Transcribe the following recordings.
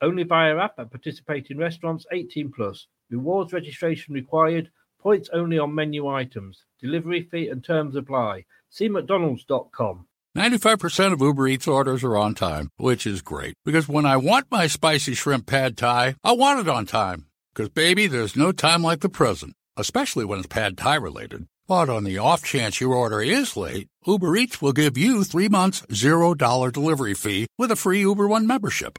Only via app at participating restaurants 18 plus. Rewards registration required. Points only on menu items. Delivery fee and terms apply. See McDonald's.com. 95% of Uber Eats orders are on time, which is great. Because when I want my spicy shrimp pad thai, I want it on time. Because, baby, there's no time like the present, especially when it's pad thai related. But on the off chance your order is late, Uber Eats will give you three months, $0 delivery fee with a free Uber One membership.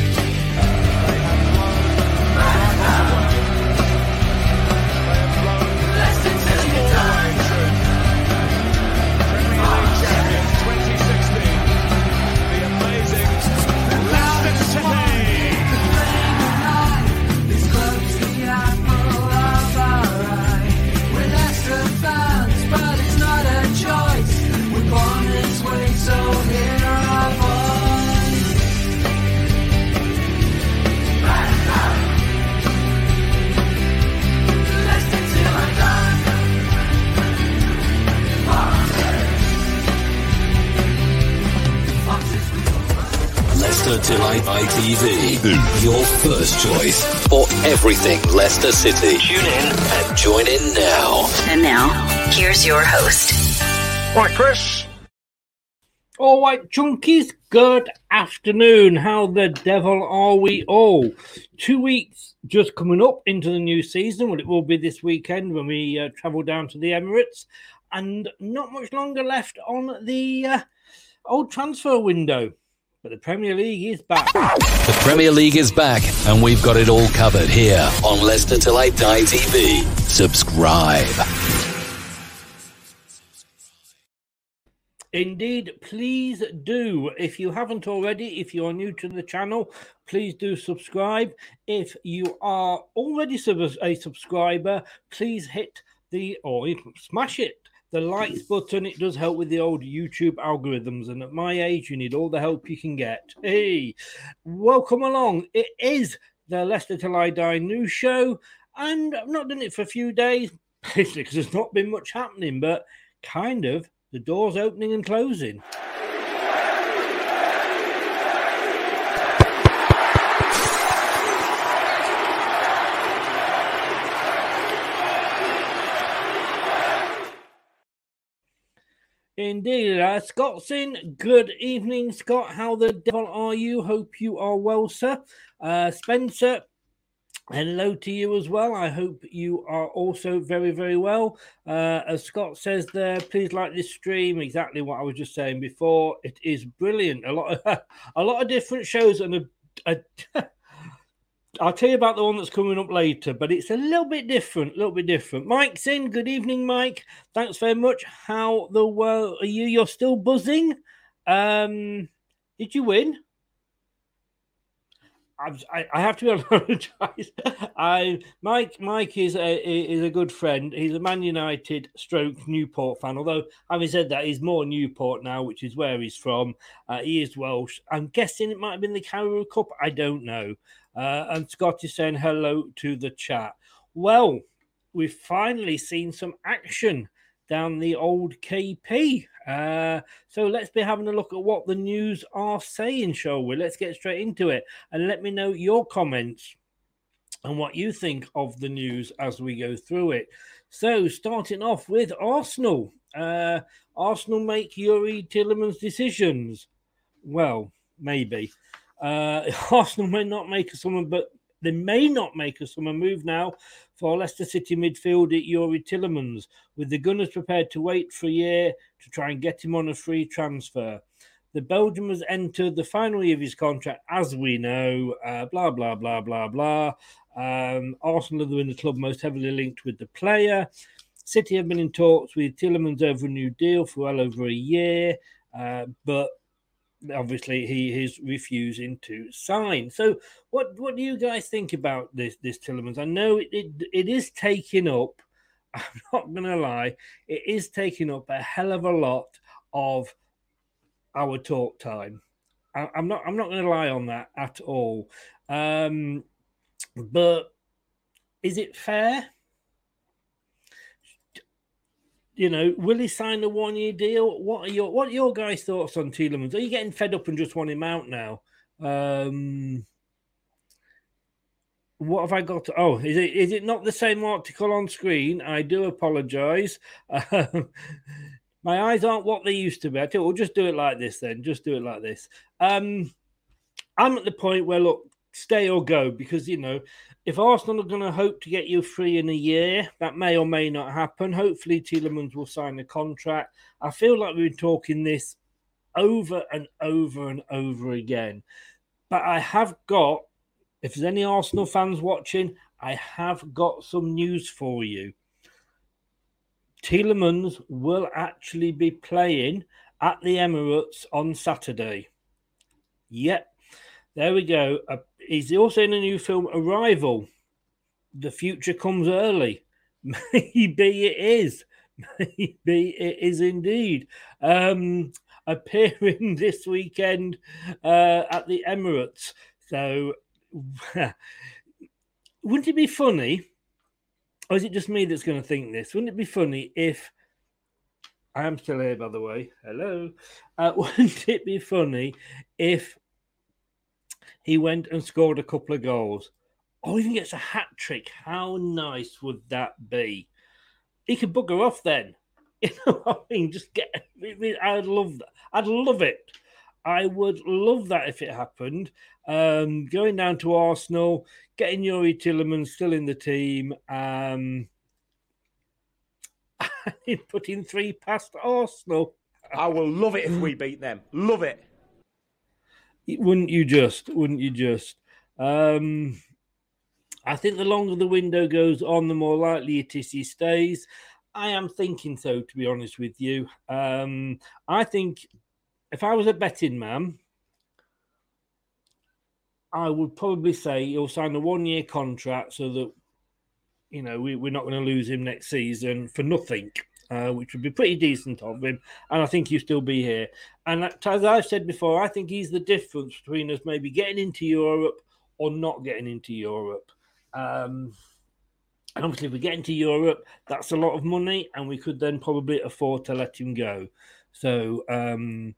Your first choice for everything Leicester City. Tune in and join in now. And now, here's your host. Right, Chris. All right, chunkies, good afternoon. How the devil are we all? Two weeks just coming up into the new season. Well, it will be this weekend when we uh, travel down to the Emirates, and not much longer left on the uh, old transfer window. But the Premier League is back. The Premier League is back, and we've got it all covered here on Leicester Till I Die TV. Subscribe. Indeed, please do. If you haven't already, if you are new to the channel, please do subscribe. If you are already a subscriber, please hit the or even smash it. The likes button, it does help with the old YouTube algorithms. And at my age, you need all the help you can get. Hey, welcome along. It is the Leicester Till I Die news show. And I've not done it for a few days, basically, because there's not been much happening, but kind of the doors opening and closing. Indeed, uh, Scott's in. Good evening, Scott. How the devil are you? Hope you are well, sir. Uh, Spencer, hello to you as well. I hope you are also very, very well. Uh, as Scott says there, please like this stream. Exactly what I was just saying before. It is brilliant. A lot of a lot of different shows and a, a I'll tell you about the one that's coming up later, but it's a little bit different. A little bit different. Mike's in. Good evening, Mike. Thanks very much. How the world are you? You're still buzzing. Um, did you win? I, I have to apologise. I Mike Mike is a is a good friend. He's a Man United stroke Newport fan. Although having said that, he's more Newport now, which is where he's from. Uh, he is Welsh. I'm guessing it might have been the Carabao Cup. I don't know. Uh, and Scott is saying hello to the chat. Well, we've finally seen some action down the old KP. Uh, so let's be having a look at what the news are saying, shall we? Let's get straight into it and let me know your comments and what you think of the news as we go through it. So, starting off with Arsenal. Uh, Arsenal make Youri Tielemans decisions. Well, maybe. Uh, Arsenal may not make a summer, but they may not make a summer move now for Leicester City midfielder Youri Tielemans, with the Gunners prepared to wait for a year to try and get him on a free transfer. The Belgian has entered the final year of his contract, as we know. Uh, blah blah blah blah blah. Um, Arsenal are the club most heavily linked with the player. City have been in talks with Tielemans over a new deal for well over a year, uh, but obviously he is refusing to sign. So what what do you guys think about this this Tielemans? I know it it, it is taking up. I'm not gonna lie, it is taking up a hell of a lot of our talk time. I, am not I'm not gonna lie on that at all. Um, but is it fair? You know, will he sign a one year deal? What are your what are your guys' thoughts on Tielemans? Are you getting fed up and just want him out now? Um, what have I got? To, oh, is it is it not the same article on screen? I do apologise. Um, my eyes aren't what they used to be. I tell you, we'll just do it like this then. Just do it like this. Um, I'm at the point where look, stay or go because you know if Arsenal are going to hope to get you free in a year, that may or may not happen. Hopefully, Tielemans will sign a contract. I feel like we've been talking this over and over and over again. But I have got, if there's any Arsenal fans watching, I have got some news for you. Tielemans will actually be playing at the Emirates on Saturday. Yep, there we go. Uh, he's also in a new film, Arrival. The future comes early. Maybe it is. Maybe it is indeed. Um, appearing this weekend uh, at the Emirates. So, wouldn't it be funny? Or is it just me that's going to think this? Wouldn't it be funny if I am still here, by the way? Hello. Uh, wouldn't it be funny if he went and scored a couple of goals. Oh, even gets a hat trick. How nice would that be? He could bugger off then. You know what I mean? Just get. I'd love that. I'd love it. I would love that if it happened. Um, going down to Arsenal, getting Youri Tielemans still in the team, um, putting three past Arsenal. I will love it if we beat them. Love it. Wouldn't you just? Wouldn't you just? Um, I think the longer the window goes on, the more likely it is he stays. I am thinking so, to be honest with you. Um, I think if I was a betting man, I would probably say he'll sign a one year contract so that, you know, we, we're not going to lose him next season for nothing uh, which would be pretty decent of him. And I think he'll still be here. And as I've said before, I think he's the difference between us maybe getting into Europe or not getting into Europe. Um, and obviously, if we get into Europe, that's a lot of money, and we could then probably afford to let him go. So, um,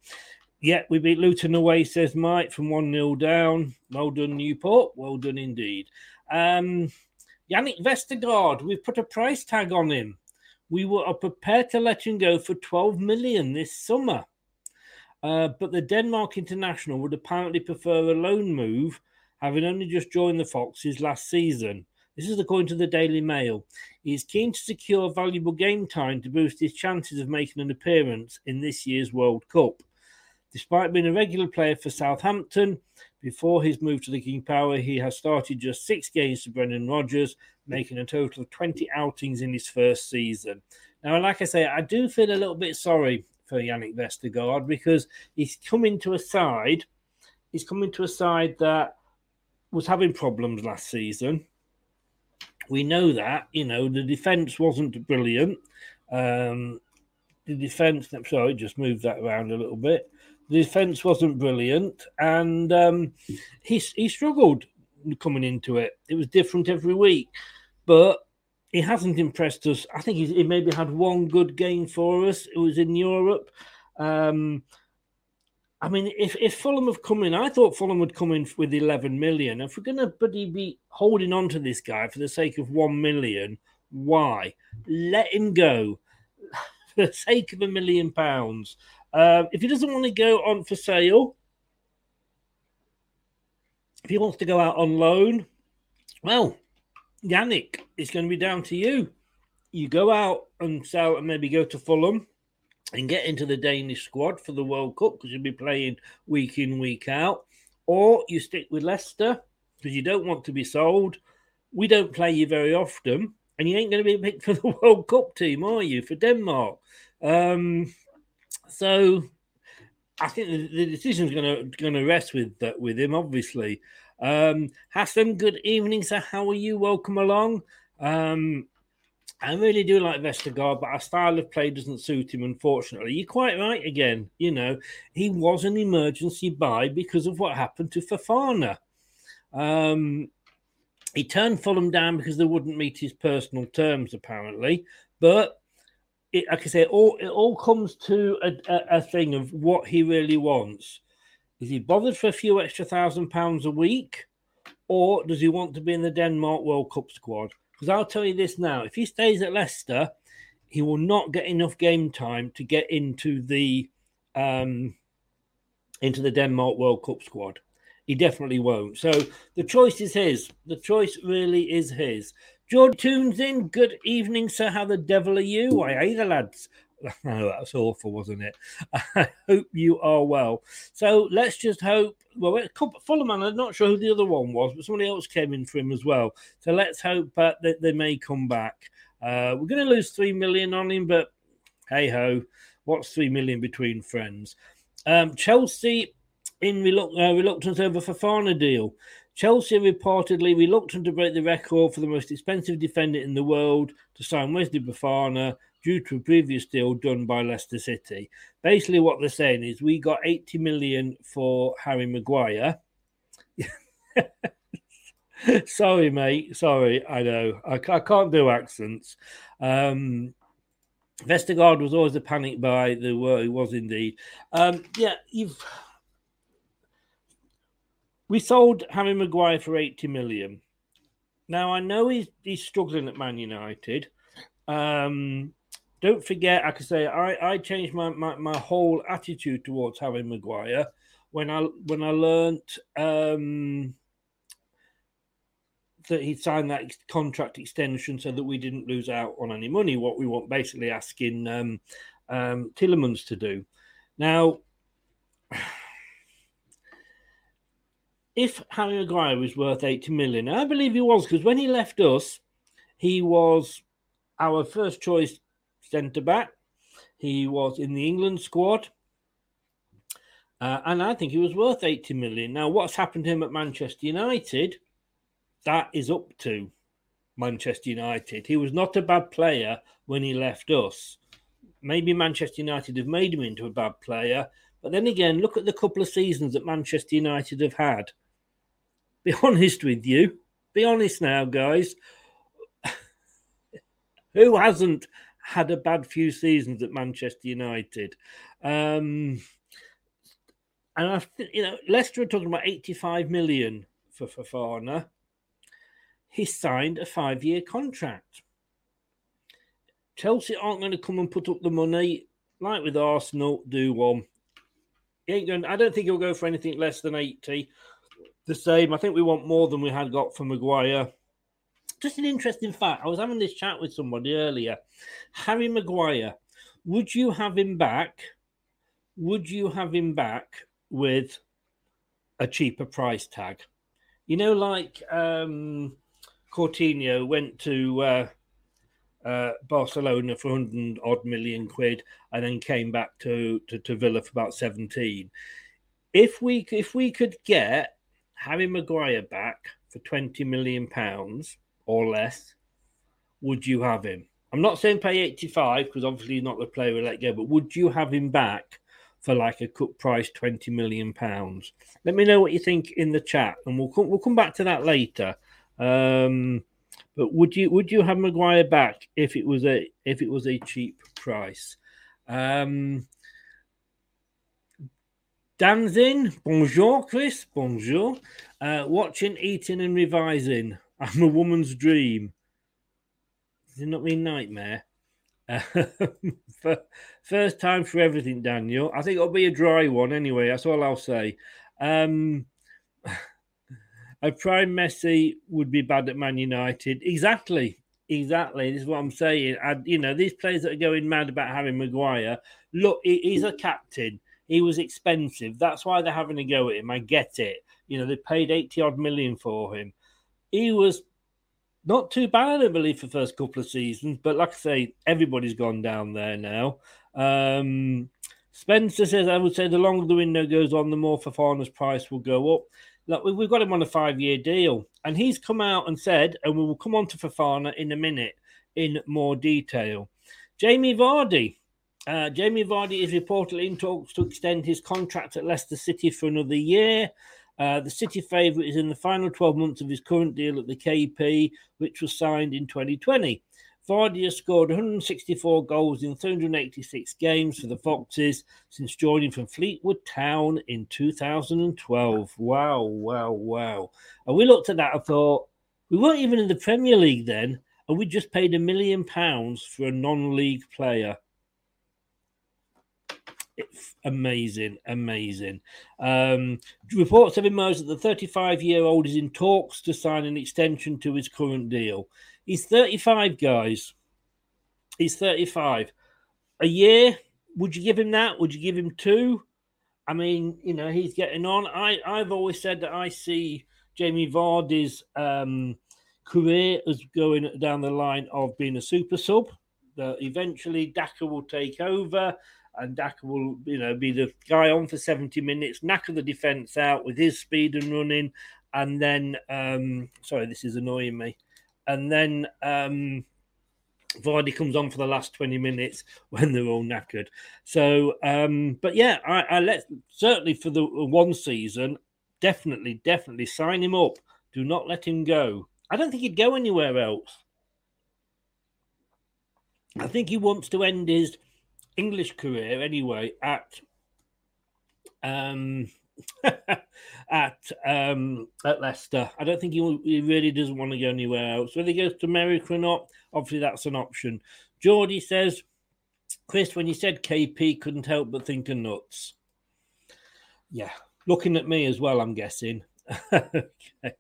yeah, we beat Luton away, says Mike, from 1 0 down. Well done, Newport. Well done indeed. Um, Jannik Vestergaard, we've put a price tag on him we were prepared to let him go for 12 million this summer. Uh, but the Denmark international would apparently prefer a loan move, having only just joined the Foxes last season. This is according to the Daily Mail. He is keen to secure valuable game time to boost his chances of making an appearance in this year's World Cup. Despite being a regular player for Southampton, Before his move to the King Power, he has started just six games for Brendan Rodgers, making a total of 20 outings in his first season. Now, like I say, I do feel a little bit sorry for Jannik Vestergaard because he's coming to a side, he's coming to a side that was having problems last season. We know that, you know, the defense wasn't brilliant. Um, the defense, sorry, just move that around a little bit. The defense wasn't brilliant, and um, he he struggled coming into it. It was different every week, but he hasn't impressed us. I think he, maybe had one good game for us. It was in Europe. Um, I mean, if, if Fulham have come in, I thought Fulham would come in with 11 million. If we're going to be holding on to this guy for the sake of 1 million, why? Let him go for the sake of a million pounds. Um, if he doesn't want to go on for sale, if he wants to go out on loan, well, Jannik, it's going to be down to you. You go out and sell and maybe go to Fulham and get into the Danish squad for the World Cup because you'll be playing week in, week out, or you stick with Leicester because you don't want to be sold. We don't play you very often, and you ain't going to be picked for the World Cup team, are you, for Denmark? Um, so I think the, the decision's going to going to rest with that with him, obviously. Um, Hassan, good evening, sir. How are you? Welcome along. Um, I really do like Vestergaard, but our style of play doesn't suit him, unfortunately. You're quite right again. You know, he was an emergency buy because of what happened to Fofana. Um, he turned Fulham down because they wouldn't meet his personal terms, apparently. But it, like I say, it all it all comes to a, a, a, thing of what he really wants. Is he bothered for a few extra thousand pounds a week, or does he want to be in the Denmark World Cup squad? Because I'll tell you this now: if he stays at Leicester, he will not get enough game time to get into the um, into the Denmark World Cup squad. He definitely won't. So the choice is his. The choice really is his. George tunes in. Good evening, sir. How the devil are you? Why, hey, the lads. Oh, that's awful, wasn't it? I hope you are well. So let's just hope. Well, Fulham, I'm not sure who the other one was, but somebody else came in for him as well. So let's hope uh, that they may come back. Uh, we're going to lose three million on him, but hey ho, what's three million between friends? Um, Chelsea in reluct- uh, reluctance over Fofana deal. Chelsea reportedly reluctant to break the record for the most expensive defender in the world to sign Wesley Fofana due to a previous deal done by Leicester City. Basically, what they're saying is we got 80 million for Harry Maguire. Sorry, mate. Sorry, I know. I, I can't do accents. Um, Vestergaard was always a panic buy. The were he was indeed. Um, yeah, you've we sold Harry Maguire for 80 million. Now I know he's he's struggling at Man United. Um, don't forget, I can say I, I changed my, my, my whole attitude towards Harry Maguire when I when I learnt um, that he signed that contract extension so that we didn't lose out on any money. What we want basically asking um, um, Tielemans to do. Now, if Harry Maguire was worth 80 million, I believe he was because when he left us, he was our first choice centre back. He was in the England squad. Uh, and I think he was worth 80 million. Now, what's happened to him at Manchester United? That is up to Manchester United. He was not a bad player when he left us. Maybe Manchester United have made him into a bad player. But then again, look at the couple of seasons that Manchester United have had. Be honest with you. Be honest now, guys. Who hasn't had a bad few seasons at Manchester United. Um, and I think, you know, Leicester are talking about 85 million for Fofana. He signed a five year contract. Chelsea aren't going to come and put up the money like with Arsenal, do one. He ain't going, I don't think he'll go for anything less than 80. The same. I think we want more than we had got for Maguire. Just an interesting fact. I was having this chat with somebody earlier. Harry Maguire, would you have him back? Would you have him back with a cheaper price tag. You know, like um, Coutinho went to uh, uh, Barcelona for 100 odd million quid and then came back to, to, to Villa for about 17. If we if we could get Harry Maguire back for 20 million pounds or less, would you have him? I'm not saying pay 85 because obviously he's not the player we let go, but would you have him back for like a cut price 20 million pounds? Let me know what you think in the chat and we'll come, we'll come back to that later. Um, but would you would you have Maguire back if it was a if it was a cheap price? Um, Dan's in. Bonjour, Chris. Bonjour. Uh, watching, eating, and revising. I'm a woman's dream. Does it not mean nightmare? for, first time for everything, Daniel. I think it'll be a dry one anyway. That's all I'll say. Um, a prime Messi would be bad at Man United. Exactly. Exactly. This is what I'm saying. I, you know, these players that are going mad about having Maguire, look, he, he's a captain. He was expensive. That's why they're having a go at him. I get it. You know, they paid 80 odd million for him. He was not too bad, I believe, for the first couple of seasons. But like I say, everybody's gone down there now. Um, Spencer says, I would say the longer the window goes on, the more Fofana's price will go up. Look, we've got him on a five year deal, and he's come out and said, and we will come on to Fofana in a minute in more detail. Jamie Vardy. Uh, Jamie Vardy is reportedly in talks to extend his contract at Leicester City for another year. Uh, the City favourite is in the final 12 months of his current deal at the KP, which was signed in 2020. Vardy has scored 164 goals in 386 games for the Foxes since joining from Fleetwood Town in 2012. Wow, wow, wow. And we looked at that and thought, we weren't even in the Premier League then, and we just paid a million pounds for a non league player. It's amazing, amazing. Um, reports have emerged that the 35 year old is in talks to sign an extension to his current deal. He's 35, guys. He's 35. A year, would you give him that? Would you give him two? I mean, you know, he's getting on. I, I've always said that I see Jamie Vardy's um, career as going down the line of being a super sub. That eventually Daka will take over and Daka will, you know, be the guy on for 70 minutes, knacker the defence out with his speed and running. And then, um, sorry, this is annoying me. And then um, Vardy comes on for the last 20 minutes when they're all knackered. So, um, but yeah, I, I let certainly for the one season, definitely, definitely sign him up. Do not let him go. I don't think he'd go anywhere else. I think he wants to end his English career anyway at um at um at Leicester. I don't think he, he really doesn't want to go anywhere else. Whether he goes to America or not, obviously that's an option. Geordie says, Chris, when you said KP, couldn't help but think of nuts. Yeah, looking at me as well, I'm guessing. okay.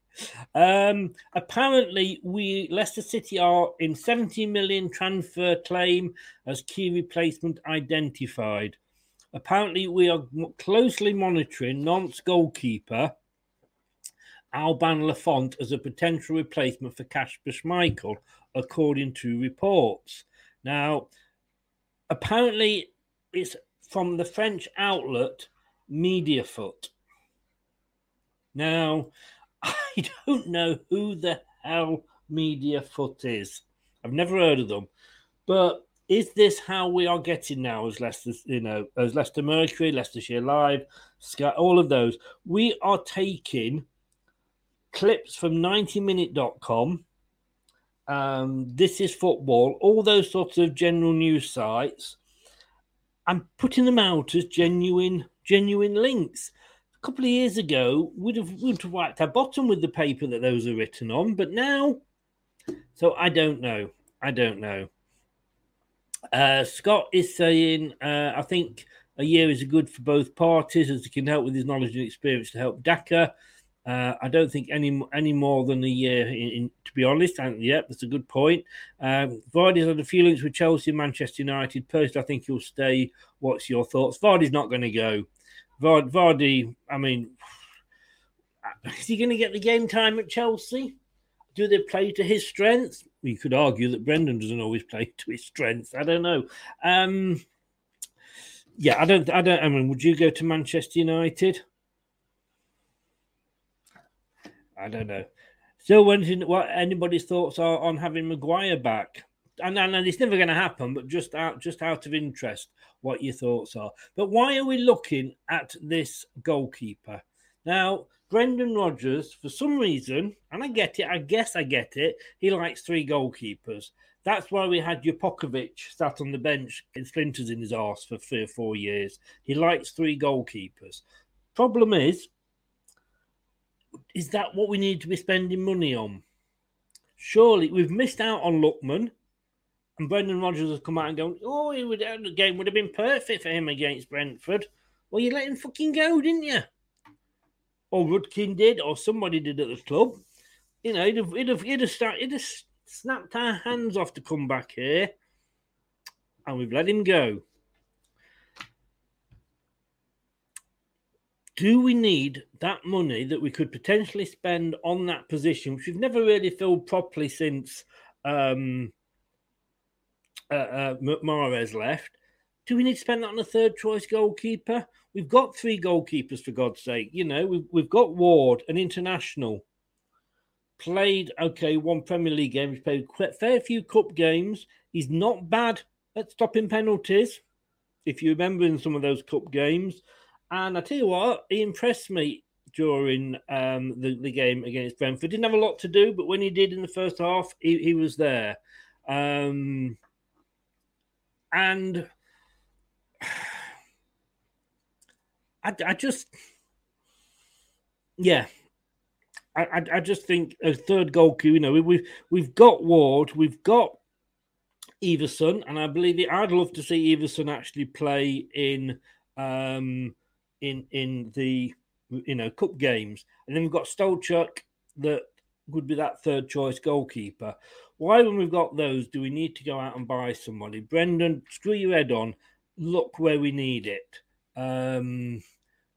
Um, apparently, we Leicester City are in 70 million transfer claim as key replacement identified. Apparently, we are closely monitoring Nantes goalkeeper Alban Lafont as a potential replacement for Kasper Schmeichel, according to reports. Now, apparently, it's from the French outlet Mediafoot. Now, I don't know who the hell Media Foot is. I've never heard of them. But is this how we are getting now as Leicester, you know, as Leicester Mercury, Leicestershire Live, Sky, all of those? We are taking clips from 90minute.com. Um, this is football, all those sorts of general news sites, and putting them out as genuine, genuine links couple of years ago, would have would have whacked our bottom with the paper that those are written on, but now, so I don't know. I don't know. Uh, Scott is saying, uh, I think a year is good for both parties as he can help with his knowledge and experience to help Daka. Uh, I don't think any any more than a year, in, in, to be honest. And yeah, that's a good point. Um, Vardy's had a few links with Chelsea Manchester United. Personally, I think he'll stay. What's your thoughts? Vardy's not going to go. Vardy, I mean, Is he going to get the game time at Chelsea? Do they play to his strengths? You could argue that Brendan doesn't always play to his strengths. I don't know. Um, yeah, I don't. I don't. I mean, would you go to Manchester United? I don't know. Still wondering what anybody's thoughts are on having Maguire back. And, and, and it's never going to happen, but just out just out of interest, what your thoughts are. But why are we looking at this goalkeeper now? Brendan Rodgers, for some reason, and I get it, I guess I get it, he likes three goalkeepers. That's why we had Jakupovic sat on the bench in splinters in his arse for three or four years. He likes three goalkeepers. Problem is, is that what we need to be spending money on? Surely we've missed out on Lookman, and Brendan Rodgers has come out and gone, "Oh, would, the game would have been perfect for him against Brentford." Well, you let him fucking go, didn't you? or Rudkin did, or somebody did at the club, you know, he'd have, he'd have, he'd have, start, he'd have snapped our hands off to come back here, and we've let him go. Do we need that money that we could potentially spend on that position, which we've never really filled properly since um, uh, uh, Mahrez left? Do we need to spend that on a third choice goalkeeper? We've got three goalkeepers for God's sake. You know, we've we've got Ward, an international, played okay one Premier League game. He's played quite fair few cup games. He's not bad at stopping penalties, if you remember in some of those cup games. And I tell you what, he impressed me during um, the, the game against Brentford. Didn't have a lot to do, but when he did in the first half, he, he was there. Um, and I, I just, yeah, I, I, just think a third goalkeeper. You know, we, we've we've got Ward, we've got Iversen, and I believe it, I'd love to see Iversen actually play in um in in the you know cup games, and then we've got Stolarczyk that would be that third choice goalkeeper. Why, when we've got those, do we need to go out and buy somebody? Brendan, screw your head on. Look where we need it. Um,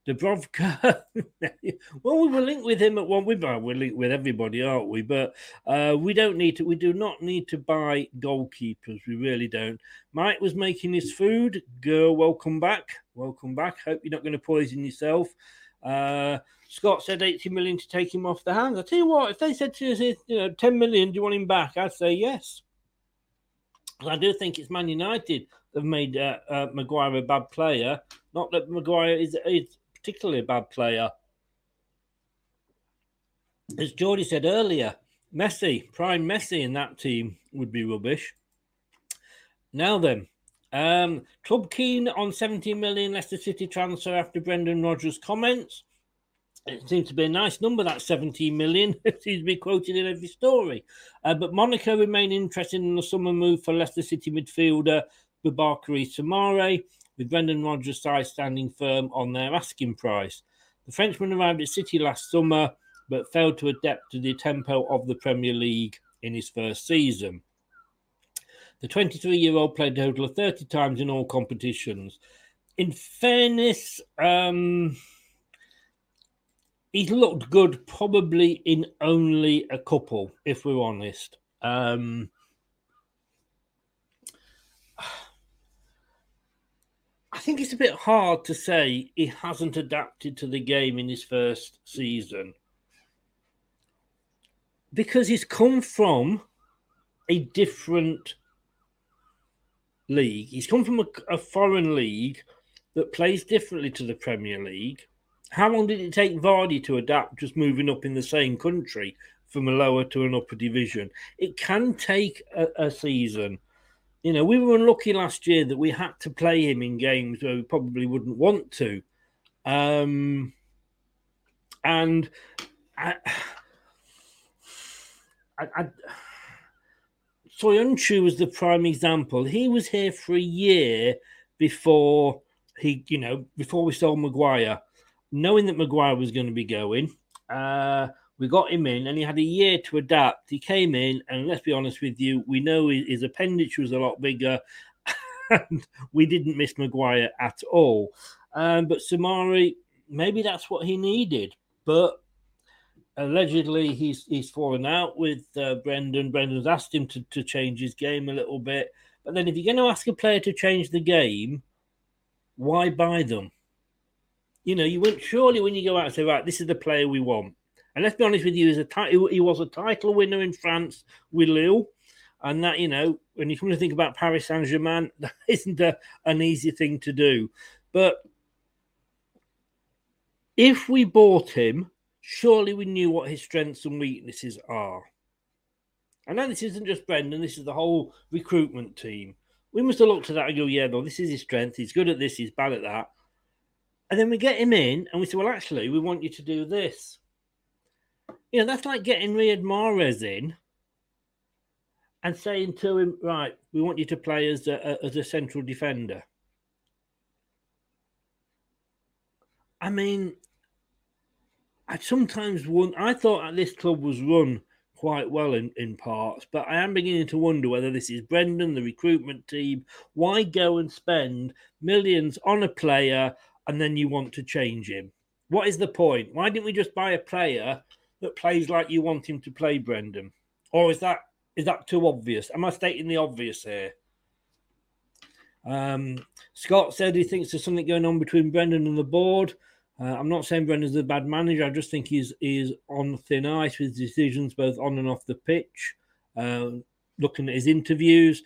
Dubravka. well, we were linked with him at one. We we're linked with everybody, aren't we? But uh, we don't need to. We do not need to buy goalkeepers. We really don't. Mike was making his food. Girl, welcome back. Welcome back. Hope you're not going to poison yourself. Uh, Scott said 80 million to take him off the hands. I tell you what, if they said to us, you know, 10 million, do you want him back? I'd say yes. I do think it's Man United that made uh, uh, Maguire a bad player. Not that Maguire is, is particularly a bad player. As Geordie said earlier, Messi, prime Messi in that team would be rubbish. Now then, um, club keen on 17 million Leicester City transfer after Brendan Rodgers' comments. It seems to be a nice number, that 17 million. it seems to be quoted in every story. Uh, but Monaco remain interested in the summer move for Leicester City midfielder Boubakary Soumaré, with Brendan Rodgers' side standing firm on their asking price. The Frenchman arrived at City last summer but failed to adapt to the tempo of the Premier League in his first season. The 23 year old played a total of 30 times in all competitions. In fairness, um, he's looked good probably in only a couple, if we're honest. Um, I think it's a bit hard to say he hasn't adapted to the game in his first season because he's come from a different league. He's come from a, a, foreign league that plays differently to the Premier League. How long did it take Vardy to adapt just moving up in the same country from a lower to an upper division? It can take a, a season. You know, we were unlucky last year that we had to play him in games where we probably wouldn't want to. Um, and I, I, I Soyuncu was the prime example. He was here for a year before he, you know, before we sold Maguire, knowing that Maguire was going to be going. Uh, we got him in, and he had a year to adapt. He came in, and let's be honest with you, we know his appendage was a lot bigger, and we didn't miss Maguire at all. Um, but Soumaré, maybe that's what he needed. But allegedly he's he's fallen out with uh, Brendan. Brendan's asked him to, to change his game a little bit. But then if you're going to ask a player to change the game, why buy them? You know, you wouldn't surely when you go out and say, right, this is the player we want. And let's be honest with you, a he was a title winner in France with Lille. And that, you know, when you come to think about Paris Saint Germain, that isn't a, an easy thing to do. But if we bought him, surely we knew what his strengths and weaknesses are. I know this isn't just Brendan, this is the whole recruitment team. We must have looked at that and go, yeah, no, this is his strength. He's good at this, he's bad at that. And then we get him in and we say, well, actually, we want you to do this. You know, that's like getting Riyad Mahrez in and saying to him, right, we want you to play as a, as a central defender. I mean, I sometimes wonder, I thought this club was run quite well in, in parts, but I am beginning to wonder whether this is Brendan, the recruitment team. Why go and spend millions on a player and then you want to change him? What is the point? Why didn't we just buy a player that plays like you want him to play, Brendan? Or is that is that too obvious? Am I stating the obvious here? Um, Scott said he thinks there's something going on between Brendan and the board. Uh, I'm not saying Brendan's a bad manager. I just think he's he's on thin ice with decisions both on and off the pitch. Uh, looking at his interviews,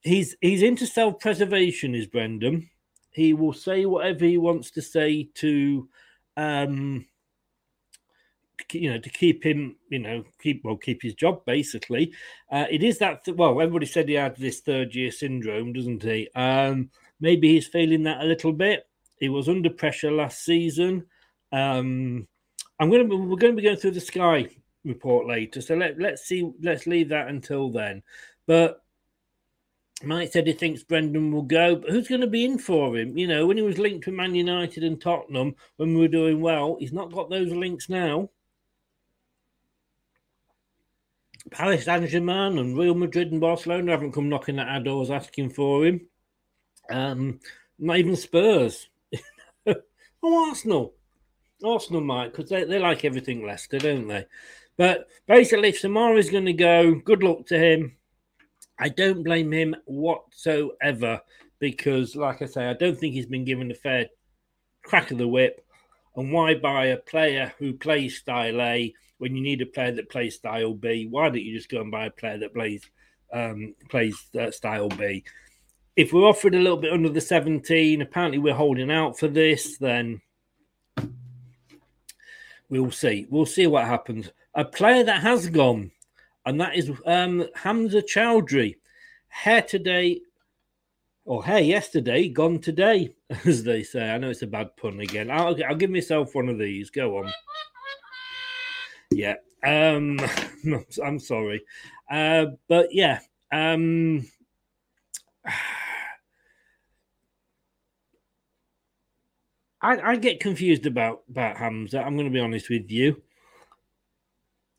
he's he's into self preservation. Is Brendan? He will say whatever he wants to say to, um, you know, to keep him, you know, keep well, keep his job. Basically, uh, it is that. Th- well, everybody said he had this third year syndrome, doesn't he? Um, maybe he's feeling that a little bit. He was under pressure last season. Um, I'm going to we're going to be going through the Sky report later, so let let's see. Let's leave that until then. But Mike said he thinks Brendan will go, but who's going to be in for him? You know, when he was linked with Man United and Tottenham when we were doing well, he's not got those links now. Paris Saint Germain and Real Madrid and Barcelona haven't come knocking at our doors asking for him. Um, not even Spurs. Oh, Arsenal. Arsenal might, because they, they like everything Leicester, don't they? But basically, if Soumaré is going to go, good luck to him. I don't blame him whatsoever because, like I say, I don't think he's been given a fair crack of the whip. And why buy a player who plays style A when you need a player that plays style B? Why don't you just go and buy a player that plays um, plays uh, style B? If we're offered a little bit under the 17, apparently we're holding out for this, then we'll see. We'll see what happens. A player that has gone and that is um, Hamza Choudhury. Hair today, or hair yesterday, gone today, as they say. I know it's a bad pun again. I'll, I'll give myself one of these. Go on. Yeah. Um, I'm sorry. Uh, but yeah. Um, I, I get confused about, about Hamza. I'm going to be honest with you.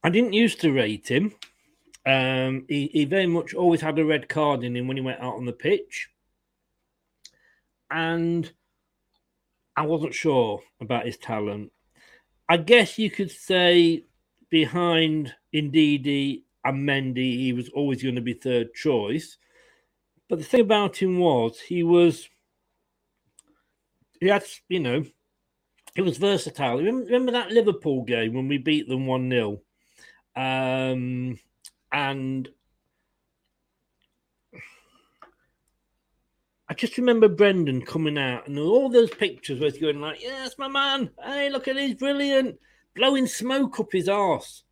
I didn't used to rate him. Um, he, he very much always had a red card in him when he went out on the pitch. And I wasn't sure about his talent. I guess you could say behind Ndidi and Mendy, he was always going to be third choice. But the thing about him was he was, he had, you know, he was versatile. Remember, remember that Liverpool game when we beat them 1 0? Um, and I just remember Brendan coming out and all those pictures where he's going like, "Yes, my man. Hey, look at he's brilliant," blowing smoke up his arse,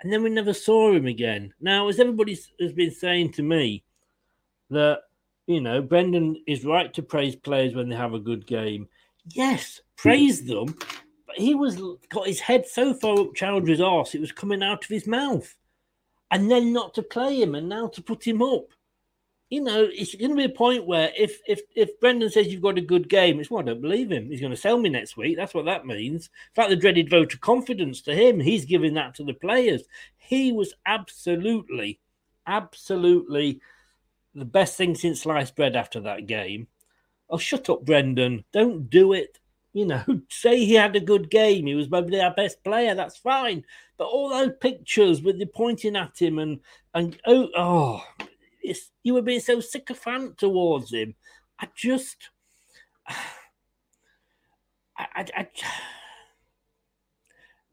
and then we never saw him again. Now, as everybody has been saying to me, that you know Brendan is right to praise players when they have a good game. Yes, praise them, but he was got his head so far up Choudhury's arse it was coming out of his mouth and then not to play him and now to put him up. You know, it's going to be a point where if if if Brendan says you've got a good game, it's well, I don't believe him. He's going to sell me next week. That's what that means. It's like the dreaded vote of confidence to him. He's giving that to the players. He was absolutely, absolutely the best thing since sliced bread after that game. Oh, shut up, Brendan. Don't do it. you know, say he had a good game, he was maybe our best player, that's fine. But all those pictures with you pointing at him and and oh oh, it's, you were being so sycophant towards him. I just, I, I, I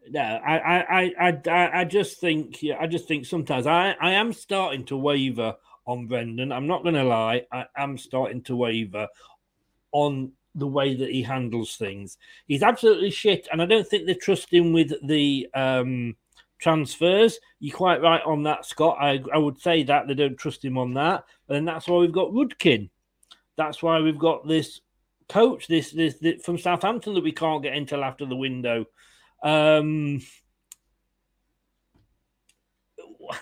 no, I, I, I, I, I just think, yeah, I just think sometimes I, I am starting to waver on Brendan. I'm not going to lie, I am starting to waver on the way that he handles things. He's absolutely shit, and I don't think they trust him with the um, transfers. You're quite right on that, Scott. I, I would say that they don't trust him on that, and that's why we've got Rudkin. That's why we've got this coach, this, this, this from Southampton that we can't get until after the window. Um,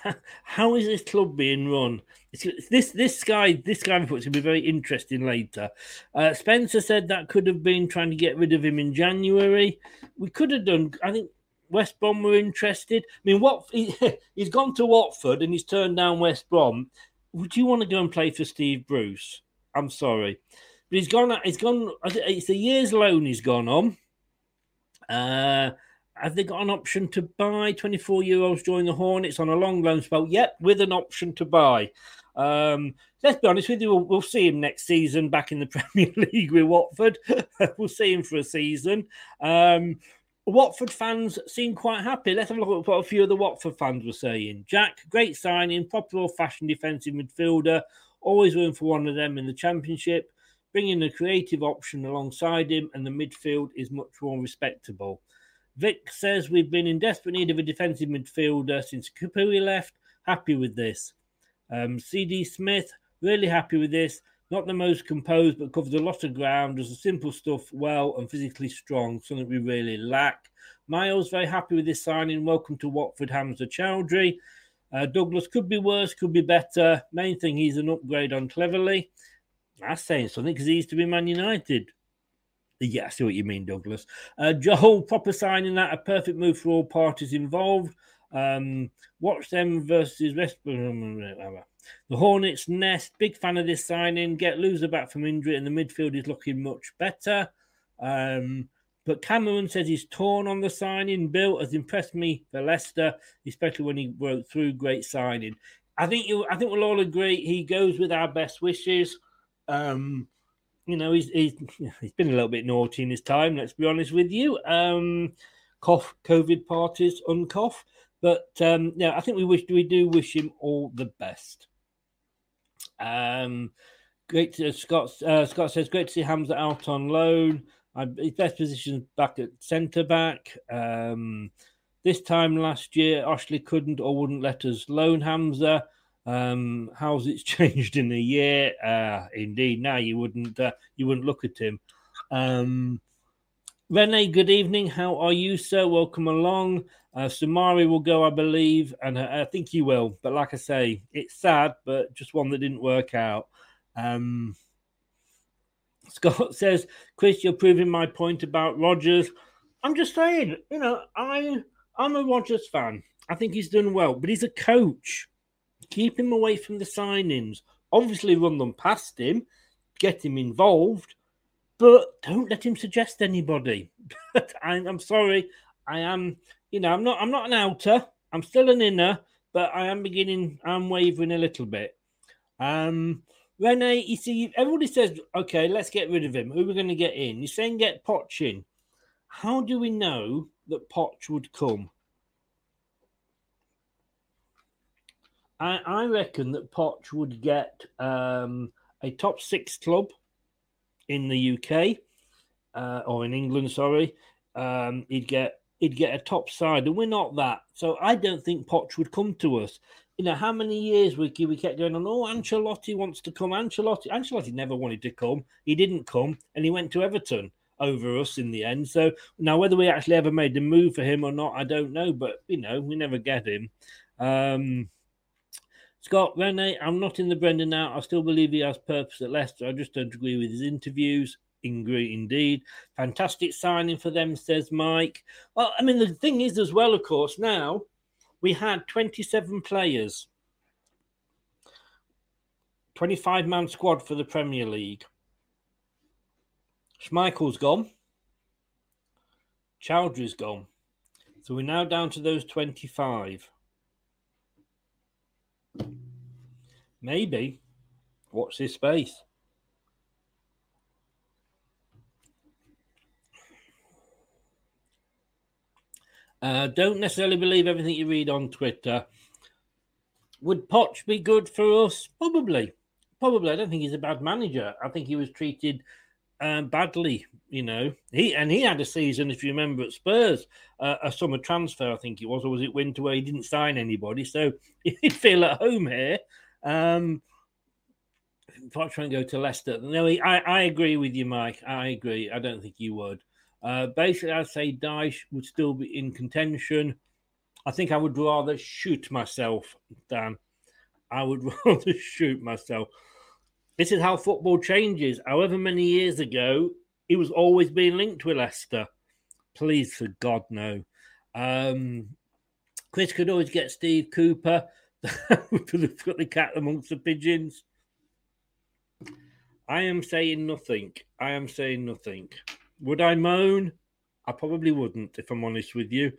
how is this club being run? It's, this this guy this guy report's gonna be very interesting later. Uh, Spencer said that could have been trying to get rid of him in January. We could have done. I think West Brom were interested. I mean, what he, has gone to Watford and he's turned down West Brom. Would you want to go and play for Steve Bruce? I'm sorry, but he's gone. He's gone. It's a year's loan he's gone on. Uh, have they got an option to buy 24 euros join the Hornets on a long loan spell? Yep, with an option to buy. Um, let's be honest with you, we'll, we'll, see him next season back in the Premier League with Watford. we'll see him for a season. Um, Watford fans seem quite happy. Let's have a look at what a few of the Watford fans were saying. Jack, great signing, proper old fashioned defensive midfielder. Always room for one of them in the Championship. Bringing a creative option alongside him, and the midfield is much more respectable. Vic says we've been in desperate need of a defensive midfielder since Capoue left. Happy with this. Um, CD Smith, really happy with this. Not the most composed, but covers a lot of ground, does the simple stuff well, and physically strong, something we really lack. Miles, very happy with this signing. Welcome to Watford, Hamza Choudhury. Uh, Douglas could be worse, could be better. Main thing, he's an upgrade on Cleverley. That's saying something because he used to be Man United. Yeah, I see what you mean, Douglas. Uh, Joel, proper signing that, a perfect move for all parties involved. Um, watch them versus West. The Hornets nest. Big fan of this signing. Get Louza back from injury, and the midfield is looking much better. Um, but Cameron says he's torn on the signing. Bill has impressed me for Leicester, especially when he broke through. Great signing. I think you. I think we'll all agree he goes with our best wishes. Um, you know, he's, he's he's been a little bit naughty in his time. Let's be honest with you. Um, cough, COVID parties, uncough. But um, yeah, I think we wish we do wish him all the best. Um, great. To, Scott uh, Scott says great to see Hamza out on loan. Uh, his best position back at centre back. Um, this time last year, Ashley couldn't or wouldn't let us loan Hamza. Um, how's it's changed in a year? Uh, indeed, now you wouldn't uh, you wouldn't look at him. Um, Rene, good evening. How are you, sir? Welcome along. Uh, Soumaré will go, I believe, and I think he will. But like I say, it's sad, but just one that didn't work out. Um, Scott says, Chris, you're proving my point about Rodgers. I'm just saying, you know, I I'm a Rodgers fan. I think he's done well, but he's a coach. Keep him away from the signings. Obviously, run them past him, get him involved, but don't let him suggest anybody. I'm, I'm sorry, I am. You know, I'm not. I'm not an outer. I'm still an inner, but I am beginning. I'm wavering a little bit. Um, Rene, you see, everybody says, okay, let's get rid of him. Who are we going to get in? You're saying get Poch in. How do we know that Poch would come? I, I reckon that Poch would get um, a top six club in the UK uh, or in England. Sorry, um, he'd get he'd get a top side, and we're not that. So I don't think Poch would come to us. You know how many years we we kept going on. Oh, Ancelotti wants to come. Ancelotti, Ancelotti never wanted to come. He didn't come, and he went to Everton over us in the end. So now whether we actually ever made the move for him or not, I don't know. But you know, we never get him. Um, Scott Rene, I'm not in the Brendan now. I still believe he has purpose at Leicester. I just don't agree with his interviews. Ingrid, indeed. Fantastic signing for them, says Mike. Well, I mean, the thing is, as well, of course, now we had 27 players, 25 man squad for the Premier League. Schmeichel's gone. Choudhury's gone. So we're now down to those 25. Maybe. Watch this space. Uh, don't necessarily believe everything you read on Twitter. Would Poch be good for us? Probably. Probably. I don't think he's a bad manager. I think he was treated um, badly, you know. He and he had a season, if you remember, at Spurs, uh, a summer transfer, I think it was, or was it winter where he didn't sign anybody. So he'd feel at home here. Um, try and go to Leicester. No, I, I agree with you, Mike. I agree. I don't think you would. Uh, basically, I'd say Dyche would still be in contention. I think I would rather shoot myself, Dan. I would rather shoot myself. This is how football changes. However many years ago, it was always being linked with Leicester. Please, for God, no. Um, Chris could always get Steve Cooper. Put the cat amongst the pigeons. I am saying nothing. I am saying nothing. Would I moan? I probably wouldn't, if I'm honest with you.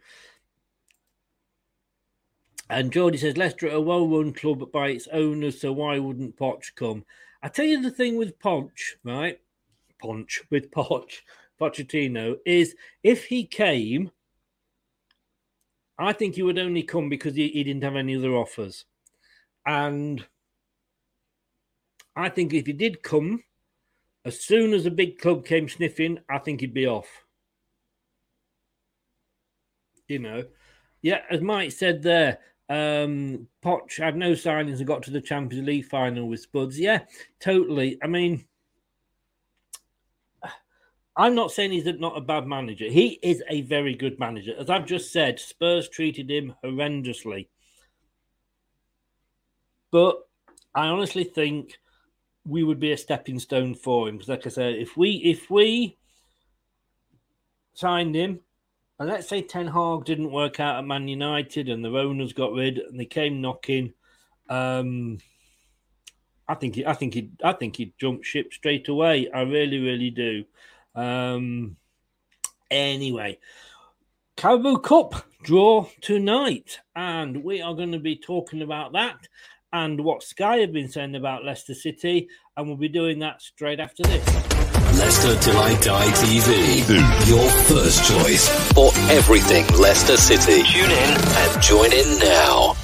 And Jordy says Leicester are a well-run club by its owners, so why wouldn't Poch come? I tell you the thing with Ponch, right? Ponch with Poch, Pochettino is if he came, I think he would only come because he, he didn't have any other offers, and I think if he did come, as soon as a big club came sniffing, I think he'd be off. You know, yeah, as Mike said there, um, Poch had no signings and got to the Champions League final with Spuds. Yeah, totally. I mean, I'm not saying he's not a bad manager. He is a very good manager. As I've just said, Spurs treated him horrendously. But I honestly think we would be a stepping stone for him. Because, like I said, if we if we signed him, and let's say Ten Hag didn't work out at Man United, and the owners got rid, and they came knocking, um, I think he, I think he I think he'd jump ship straight away. I really, really do. Um, anyway, Carabao Cup draw tonight, and we are going to be talking about that and what Sky have been saying about Leicester City, and we'll be doing that straight after this. Leicester Till I Die TV, your first choice for everything Leicester City. Tune in and join in now.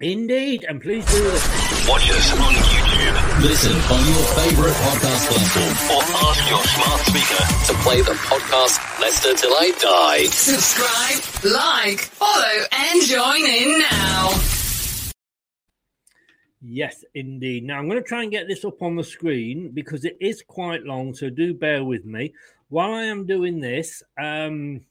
Indeed, and please do this. Watch us on YouTube. Listen on your favourite podcast platform or ask your smart speaker to play the podcast Leicester Till I Die. Subscribe, like, follow, and join in now. Yes, indeed. Now I'm going to try and get this up on the screen because it is quite long, so do bear with me. While I am doing this, um,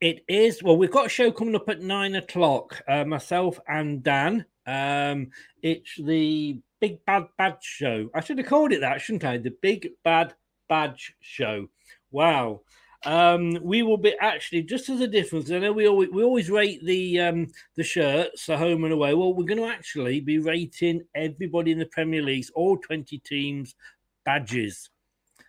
it is well, we've got a show coming up at nine o'clock. Uh, myself and Dan. Um, it's the Big Bad Badge Show. I should have called it that, shouldn't I? The Big Bad Badge Show. Wow. Um, we will be actually just as a difference. I know we always we always rate the um, the shirts, the home and away. Well, we're going to actually be rating everybody in the Premier League's all twenty teams badges.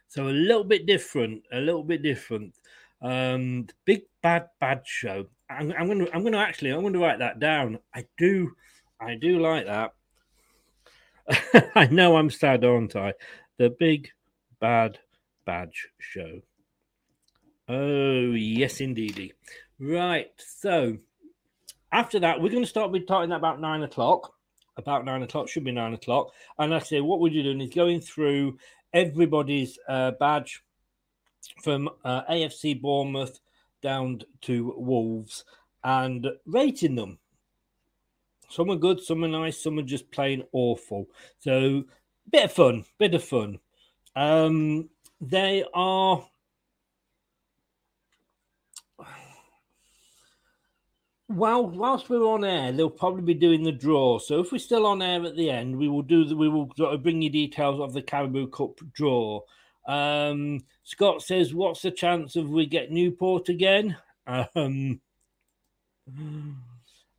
So a little bit different, a little bit different. Um, big bad bad show. I'm, I'm going to I'm going to actually I'm going to write that down. I do I do like that. I know I'm sad, aren't I? The big bad badge show. Oh, yes, indeedy. Right. So after that, we're going to start with talking about nine o'clock. About nine o'clock, should be nine o'clock. And I say, what we're doing is going through everybody's uh, badge from uh, AFC Bournemouth down to Wolves and rating them. Some are good, some are nice, some are just plain awful. So, bit of fun, bit of fun. Um, they are Well, whilst we're on air, they'll probably be doing the draw. So if we're still on air at the end, we will do the we will bring you details of the Carabao Cup draw. Um, Scott says, "What's the chance of we get Newport again?" Um,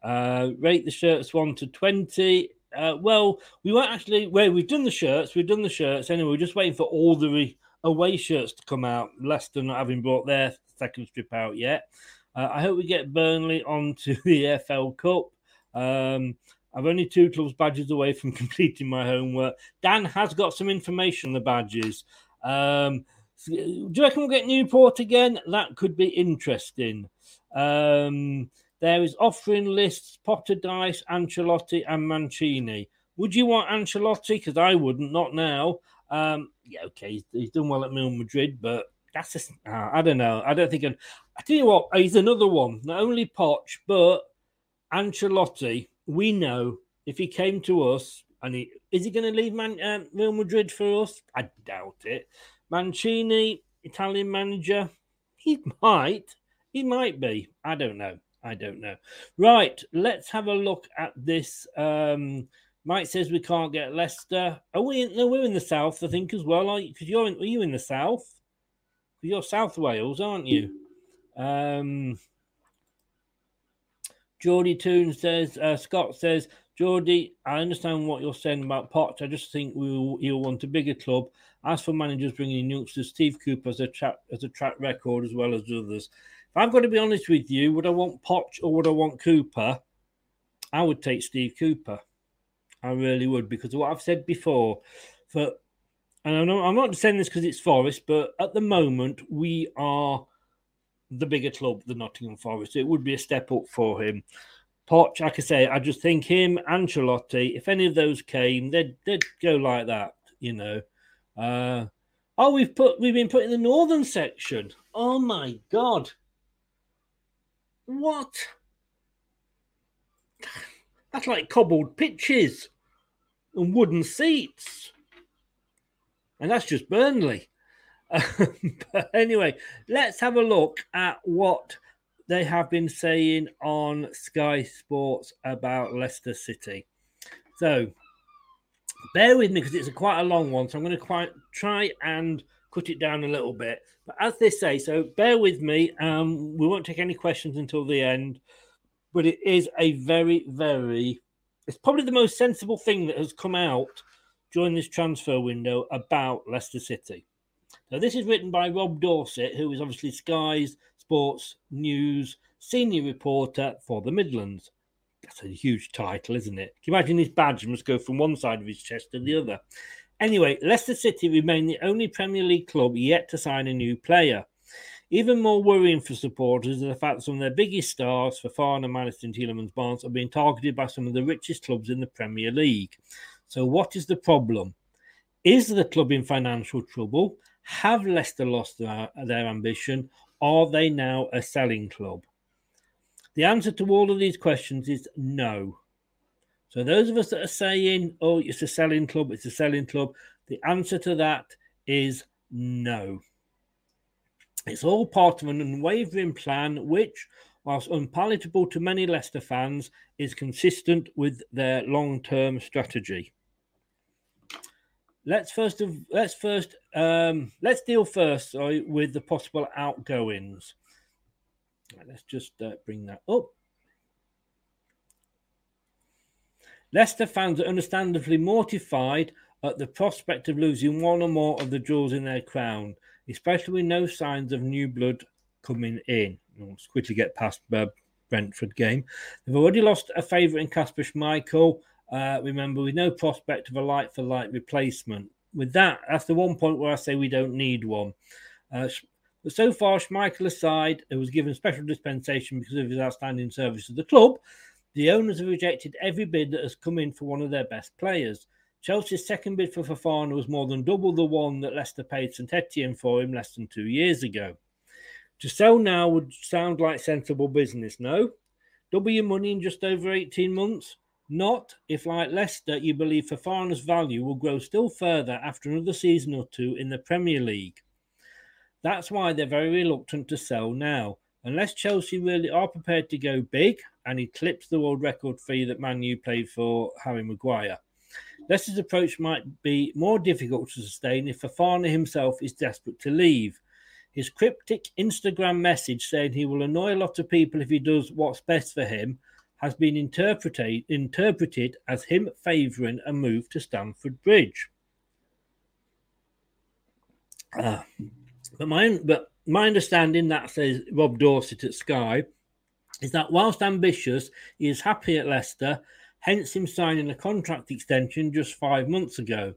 uh, rate the shirts one to twenty. Uh, well, we weren't actually. Well, we've done the shirts. We've done the shirts anyway. We're just waiting for all the re, away shirts to come out. Leicester not having brought their second strip out yet. Uh, I hope we get Burnley onto the FL Cup. Um, I'm only two clubs badges away from completing my homework. Dan has got some information on the badges. Um, do you reckon we'll get Newport again? That could be interesting. Um, there is offering lists Potter, Dyche, Ancelotti, and Mancini. Would you want Ancelotti? Because I wouldn't, not now. Um, yeah, okay, he's, he's, done well at Real Madrid, but that's just, uh, I don't know. I don't think. i I tell you what, he's another one. Not only Poch, but Ancelotti. We know if he came to us, and he is he going to leave Man, uh, Real Madrid for us? I doubt it. Mancini, Italian manager, he might. He might be. I don't know. I don't know. Right, let's have a look at this. Um, Mike says we can't get Leicester. Are we? In, no, we're in the south, I think, as well. Because you? are in, are you in the south? You're South Wales, aren't you? Um, Geordie Toon says. Uh, Scott says. Geordie, I understand what you're saying about Potts. I just think we will, he'll want a bigger club. As for managers bringing in youngsters, Steve Cooper has a track as a track record as well as others. I've got to be honest with you, would I want Poch or would I want Cooper? I would take Steve Cooper. I really would because what I've said before, for and I'm not, I'm not saying this because it's Forest, but at the moment we are the bigger club than Nottingham Forest. It would be a step up for him. Poch, like I say, I just think him, Ancelotti, if any of those came, they'd they'd go like that, you know. Uh, oh, we've put we've been put in the northern section. Oh my god. What? That's like cobbled pitches and wooden seats. And that's just Burnley. but anyway, let's have a look at what they have been saying on Sky Sports about Leicester City. So bear with me because it's a quite a long one. So I'm going to quite try and cut it down a little bit. But as they say, so bear with me. Um, we won't take any questions until the end. But it is a very, very, it's probably the most sensible thing that has come out during this transfer window about Leicester City. Now, this is written by Rob Dorsett, who is obviously Sky's sports news senior reporter for the Midlands. That's a huge title, isn't it? Can you imagine his badge must go from one side of his chest to the other? Anyway, Leicester City remain the only Premier League club yet to sign a new player. Even more worrying for supporters is the fact that some of their biggest stars, Fofana, Maddison, Tielemans, Barnes, are being targeted by some of the richest clubs in the Premier League. So, what is the problem? Is the club in financial trouble? Have Leicester lost their, their ambition? Are they now a selling club? The answer to all of these questions is no. So, those of us that are saying, oh, it's a selling club, it's a selling club, the answer to that is no. It's all part of an unwavering plan, which, whilst unpalatable to many Leicester fans, is consistent with their long term strategy. Let's first of let's first um, let's deal first sorry, with the possible outgoings. Let's just uh, bring that up. Leicester fans are understandably mortified at the prospect of losing one or more of the jewels in their crown, especially with no signs of new blood coming in. Let's quickly get past the Brentford game. They've already lost a favourite in Kasper Schmeichel uh, remember, with no prospect of a light for light replacement. With that, that's the one point where I say we don't need one. Uh, but so far, Schmeichel aside, who was given special dispensation because of his outstanding service to the club, the owners have rejected every bid that has come in for one of their best players. Chelsea's second bid for Fofana was more than double the one that Leicester paid St Etienne for him less than two years ago. To sell now would sound like sensible business, no? Double your money in just over 18 months? Not if, like Leicester, you believe Fofana's value will grow still further after another season or two in the Premier League. That's why they're very reluctant to sell now. Unless Chelsea really are prepared to go big and eclipse the world record fee that Man U paid for Harry Maguire. Leicester's approach might be more difficult to sustain if Fofana himself is desperate to leave. His cryptic Instagram message saying he will annoy a lot of people if he does what's best for him has been interpreted, interpreted as him favouring a move to Stamford Bridge. Uh, but my but my understanding that says Rob Dorsett at Sky is that whilst ambitious, he is happy at Leicester, hence him signing a contract extension just five months ago.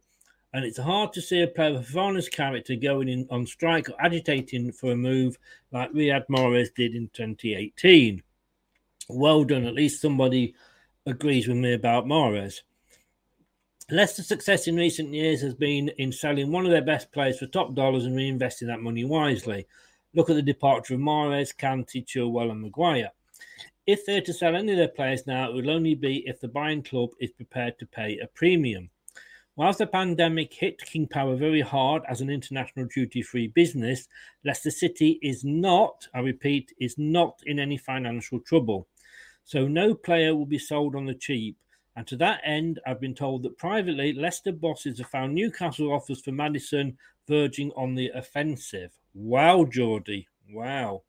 And it's hard to see a player of Fofana's character going in on strike or agitating for a move like Riyad Mahrez did in 2018. Well done. At least somebody agrees with me about Mahrez. Leicester's success in recent years has been in selling one of their best players for top dollars and reinvesting that money wisely. Look at the departure of Mahrez, Kante, Chilwell, and Maguire. If they're to sell any of their players now, it will only be if the buying club is prepared to pay a premium. Whilst the pandemic hit King Power very hard as an international duty free business, Leicester City is not, I repeat, is not in any financial trouble. So no player will be sold on the cheap. And to that end, I've been told that privately, Leicester bosses have found Newcastle offers for Maddison verging on the offensive. Wow, Geordie. Wow.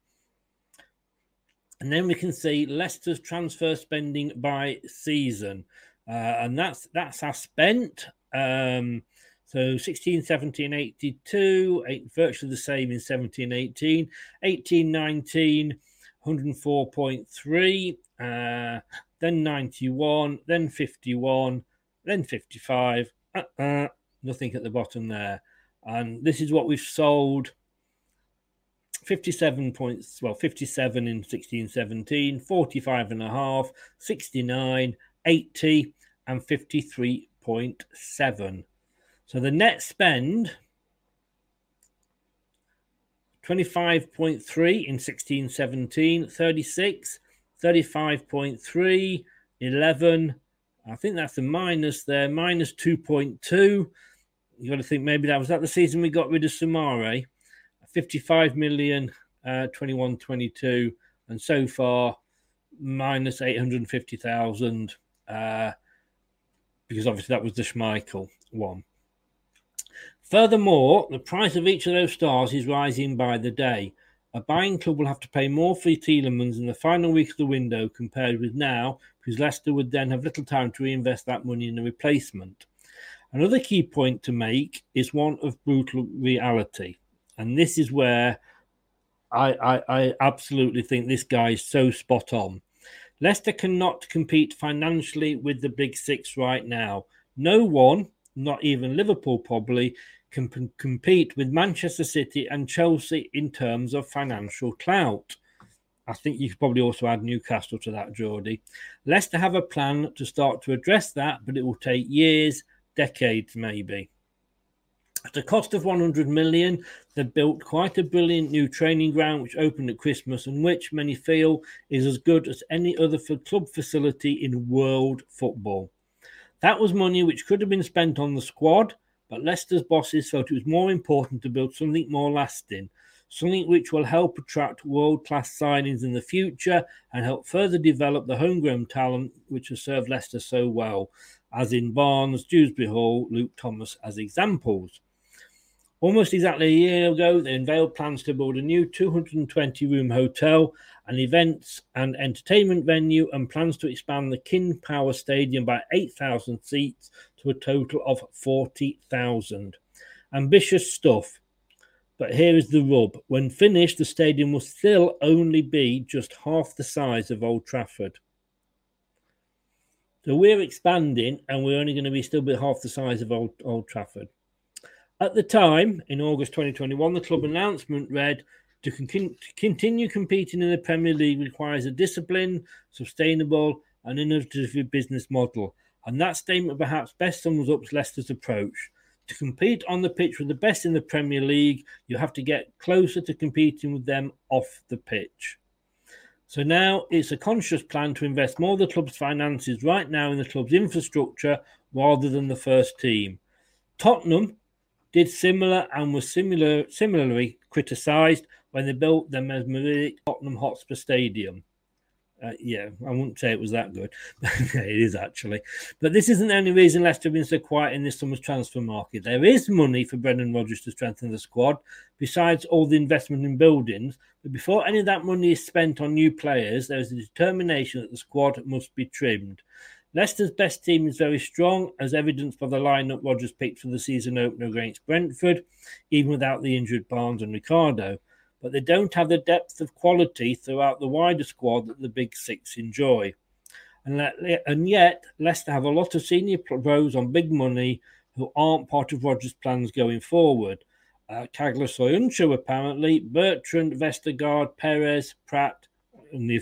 And then we can see Leicester's transfer spending by season. Uh, and that's that's our spent. Um, so 16, 17, 82, eight, virtually the same in 17, 18, 18, 19, 104.3. Uh, then 91, then 51, then 55. Uh-uh, nothing at the bottom there. And this is what we've sold 57 points, well, 57 in 16 17, 45 and a half, 69, 80, and 53.7. So the net spend 25.3 in 16 17, 36, 35.3, 11. I think that's a minus there, minus 2.2. You got to think maybe that was that the season we got rid of Soumaré. 55 million, uh, 21 22. And so far, minus 850,000, uh, because obviously that was the Schmeichel one. Furthermore, the price of each of those stars is rising by the day. A buying club will have to pay more for Tielemans in the final week of the window compared with now, because Leicester would then have little time to reinvest that money in a replacement. Another key point to make is one of brutal reality. And this is where I, I, I absolutely think this guy is so spot on. Leicester cannot compete financially with the big six right now. No one, not even Liverpool probably, can p- compete with Manchester City and Chelsea in terms of financial clout. I think you could probably also add Newcastle to that, Geordie. Leicester have a plan to start to address that, but it will take years, decades maybe. At a cost of 100 million, they built quite a brilliant new training ground which opened at Christmas and which many feel is as good as any other club facility in world football. That was money which could have been spent on the squad, but Leicester's bosses felt it was more important to build something more lasting, something which will help attract world class signings in the future and help further develop the homegrown talent which has served Leicester so well, as in Barnes, Dewsbury Hall, Luke Thomas as examples. Almost exactly a year ago, they unveiled plans to build a new 220 room hotel, an events and entertainment venue, and plans to expand the King Power Stadium by 8,000 seats to a total of 40,000. Ambitious stuff. But here is the rub. When finished, the stadium will still only be just half the size of Old Trafford. So we're expanding and we're only going to be still be half the size of Old, Old Trafford. At the time, in August 2021, the club announcement read to, con- to continue competing in the Premier League requires a disciplined, sustainable, and innovative business model and that statement perhaps best sums up Leicester's approach. To compete on the pitch with the best in the Premier League, you have to get closer to competing with them off the pitch. So now it's a conscious plan to invest more of the club's finances right now in the club's infrastructure rather than the first team. Tottenham did similar and was similar, similarly criticised when they built their mesmeric Tottenham Hotspur Stadium. Uh, yeah, I wouldn't say it was that good. it is actually. But this isn't the only reason Leicester have been so quiet in this summer's transfer market. There is money for Brendan Rodgers to strengthen the squad, besides all the investment in buildings. But before any of that money is spent on new players, there is a determination that the squad must be trimmed. Leicester's best team is very strong, as evidenced by the lineup Rodgers picked for the season opener against Brentford, even without the injured Barnes and Ricardo. But they don't have the depth of quality throughout the wider squad that the Big Six enjoy. And, let, and yet, Leicester have a lot of senior pros on big money who aren't part of Rodgers' plans going forward. Uh, Kagler apparently, Bertrand, Vestergaard, Perez, Praet, and the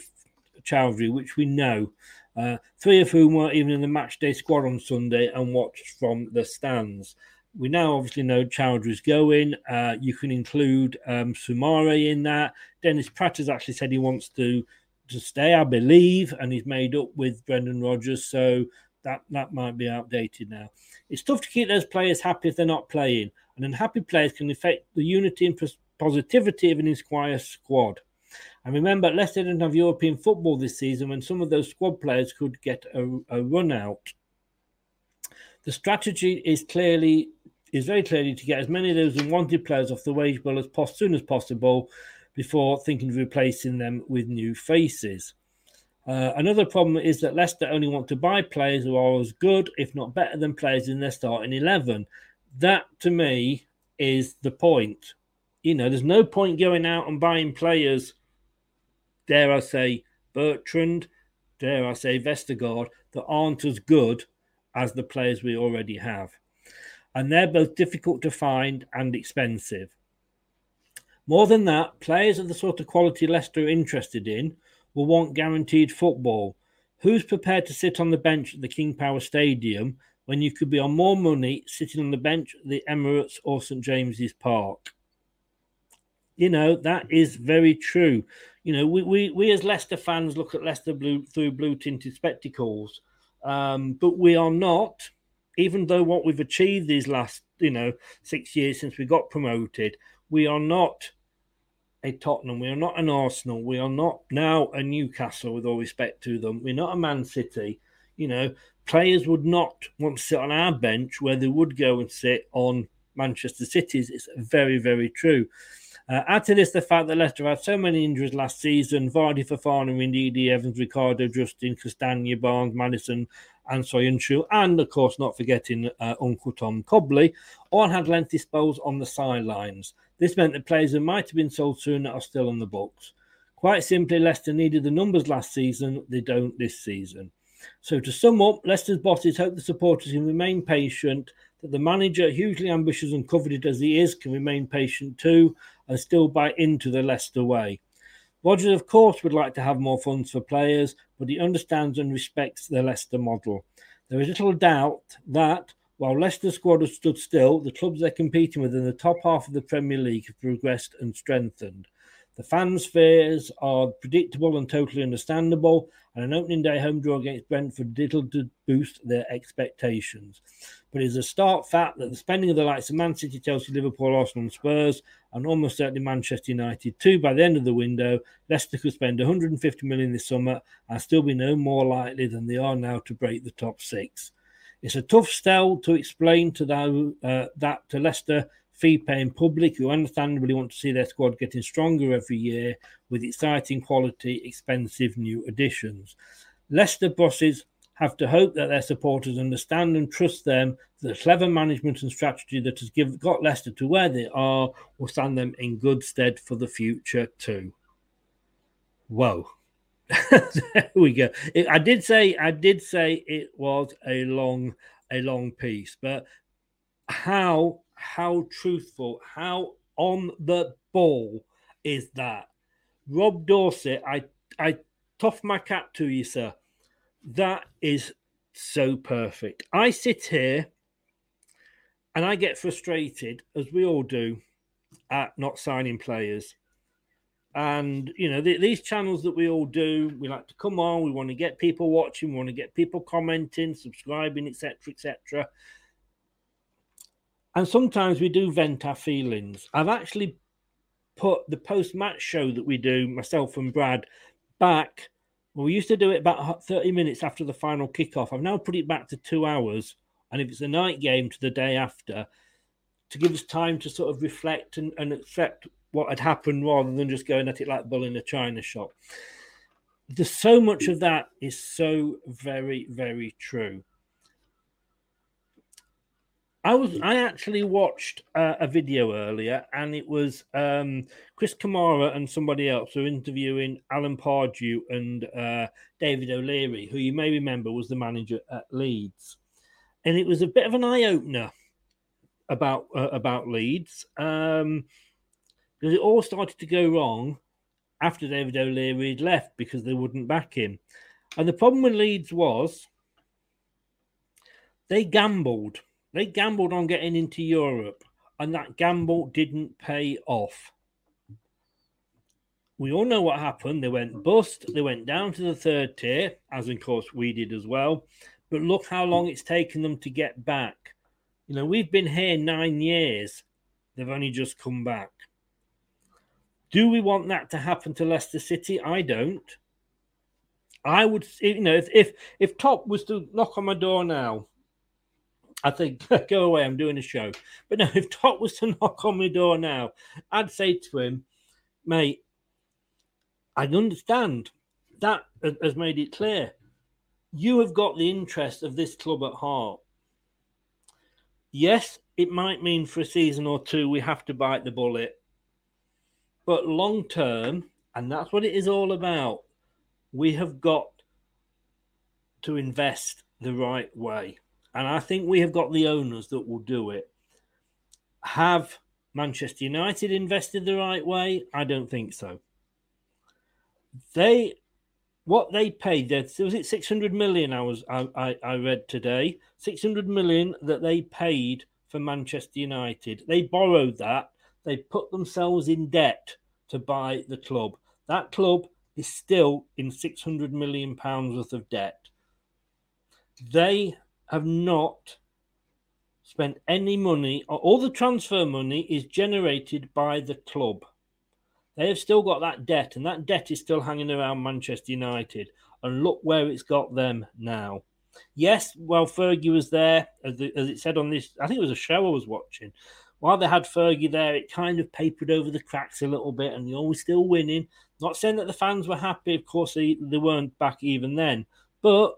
Choudhury, which we know. Uh, three of whom were even in the match day squad on Sunday and watched from the stands. We now obviously know Choudhury's going. Uh, you can include um, Soumaré in that. Dennis Praet has actually said he wants to to stay, I believe, and he's made up with Brendan Rodgers. So that that might be outdated now. It's tough to keep those players happy if they're not playing, and unhappy players can affect the unity and positivity of an Esquire squad. And remember, Leicester didn't have European football this season when some of those squad players could get a, a run out. The strategy is clearly is very clearly to get as many of those unwanted players off the wage bill as pos- soon as possible before thinking of replacing them with new faces. Uh, another problem is that Leicester only want to buy players who are as good, if not better, than players in their starting 11. That, to me, is the point. You know, there's no point going out and buying players, dare I say, Bertrand, dare I say, Vestergaard, that aren't as good as the players we already have. And they're both difficult to find and expensive. More than that, players of the sort of quality Leicester are interested in will want guaranteed football. Who's prepared to sit on the bench at the King Power Stadium when you could be on more money sitting on the bench at the Emirates or St James's Park? You know, that is very true. You know, we, we, we as Leicester fans look at Leicester blue through blue tinted spectacles, um, but we are not, even though what we've achieved these last, you know, six years since we got promoted, we are not a Tottenham. We are not an Arsenal. We are not now a Newcastle, with all respect to them. We're not a Man City. You know, players would not want to sit on our bench where they would go and sit on Manchester City's. It's very, very true. Uh, add to this the fact that Leicester had so many injuries last season Vardy, Fofana, Ndidi, Evans, Ricardo, Justin, Castagna, Barnes, Maddison, and Soyuncu, and of course, not forgetting uh, Uncle Tom Cobley, all had lengthy spells on the sidelines. This meant that players who might have been sold sooner are still on the books. Quite simply, Leicester needed the numbers last season, they don't this season. So, to sum up, Leicester's bosses hope the supporters can remain patient, that the manager, hugely ambitious and coveted as he is, can remain patient too and still buy into the Leicester way. Rodgers, of course, would like to have more funds for players, but he understands and respects the Leicester model. There is little doubt that, while Leicester's squad has stood still, the clubs they're competing with in the top half of the Premier League have progressed and strengthened. The fans' fears are predictable and totally understandable, and an opening day home draw against Brentford did little to boost their expectations. But it's a stark fact that the spending of the likes of Man City, Chelsea, Liverpool, Arsenal, and Spurs, and almost certainly Manchester United too, by the end of the window, Leicester could spend 150 million this summer and still be no more likely than they are now to break the top six. It's a tough sell to explain to that, uh, that to Leicester fee paying public who understandably want to see their squad getting stronger every year with exciting quality, expensive new additions. Leicester bosses have to hope that their supporters understand and trust them the clever management and strategy that has give, got Leicester to where they are will stand them in good stead for the future too. Whoa. there we go. It, I did say I did say it was a long a long piece, but how how truthful, how on the ball is that? Rob Dorsett, I I tough my cap to you, sir. That is so perfect. I sit here and I get frustrated, as we all do, at not signing players. And you know, the, these channels that we all do, we like to come on, we want to get people watching, we want to get people commenting, subscribing, etc., etc. And sometimes we do vent our feelings. I've actually put the post match show that we do, myself and Brad, back. Well, we used to do it about 30 minutes after the final kickoff. I've now put it back to two hours. And if it's a night game to the day after, to give us time to sort of reflect and, and accept what had happened rather than just going at it like bull in a china shop. there's so much of that is so very, very true. I was I actually watched uh, a video earlier, and it was um, Chris Kamara and somebody else were interviewing Alan Pardew and uh, David O'Leary, who you may remember was the manager at Leeds, and it was a bit of an eye opener about uh, about Leeds um, because it all started to go wrong after David O'Leary had left because they wouldn't back him, and the problem with Leeds was they gambled they gambled on getting into Europe, and that gamble didn't pay off. We all know what happened. They went bust. They went down to the third tier, as of course we did as well. But look how long it's taken them to get back. You know, we've been here nine years. They've only just come back. Do we want that to happen to Leicester City? I don't. I would, you know, if if, if Top was to knock on my door now I think, go away, I'm doing a show. But no, if Top was to knock on my door now, I'd say to him, mate, I understand. That has made it clear. You have got the interest of this club at heart. Yes, it might mean for a season or two we have to bite the bullet. But long term, and that's what it is all about, we have got to invest the right way. And I think we have got the owners that will do it. Have Manchester United invested the right way? I don't think so. They what they paid was it 600 million I was I, I, I read today 600 million that they paid for Manchester United they borrowed that they put themselves in debt to buy the club that club is still in 600 million pounds worth of debt they have not spent any money. All the transfer money is generated by the club. They have still got that debt, and that debt is still hanging around Manchester United. And look where it's got them now. Yes, while Fergie was there, as, the, as it said on this. I think it was a show I was watching. While they had Fergie there, it kind of papered over the cracks a little bit, and they always still winning. Not saying that the fans were happy, of course, they, they weren't back even then. But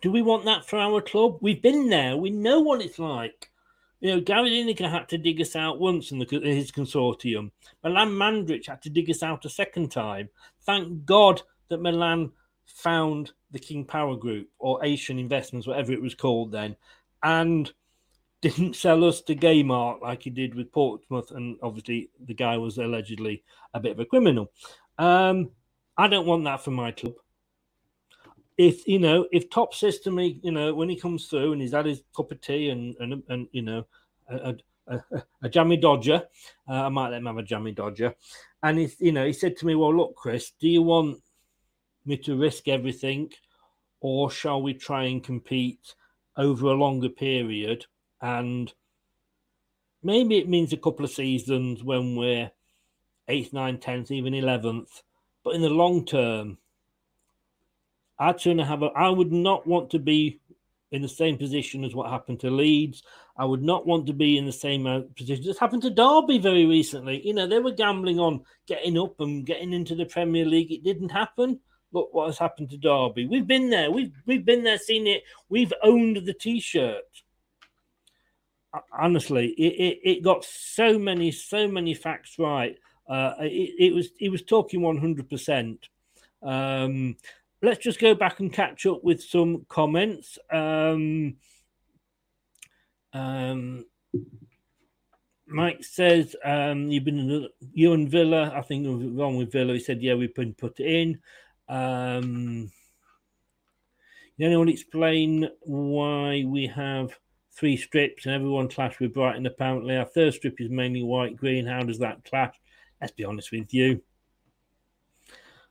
do we want that for our club? We've been there. We know what it's like. You know, Gary Lineker had to dig us out once in the, his consortium. Milan Mandaric had to dig us out a second time. Thank God that Milan found the King Power Group or Asian Investments, whatever it was called then, and didn't sell us to Gaydamak like he did with Portsmouth. And obviously, the guy was allegedly a bit of a criminal. Um, I don't want that for my club if you know if top system you know when he comes through and he's had his cup of tea and and, and you know a, a, a jammy dodger uh, i might let him have a jammy dodger and he's you know he said to me well look chris do you want me to risk everything or shall we try and compete over a longer period and maybe it means a couple of seasons when we're eighth, ninth, tenth, even eleventh. But in the long term, I'd sooner have a. I would not want to be in the same position as what happened to Leeds. I would not want to be in the same uh, position. This happened to Derby very recently. You know, they were gambling on getting up and getting into the Premier League. It didn't happen. Look what has happened to Derby. We've been there. We've we've been there, seen it. We've owned the T-shirt. Honestly, it, it, it got so many so many facts right. Uh, it, it was it was talking one hundred percent. Um, let's just go back and catch up with some comments. Um, um, Mike says um, you've been you and Villa. I think wrong with Villa. He said, "Yeah, we've been put in." Um, can anyone explain why we have three strips and everyone clash with Brighton? Apparently, our third strip is mainly white green. How does that clash? Let's be honest with you.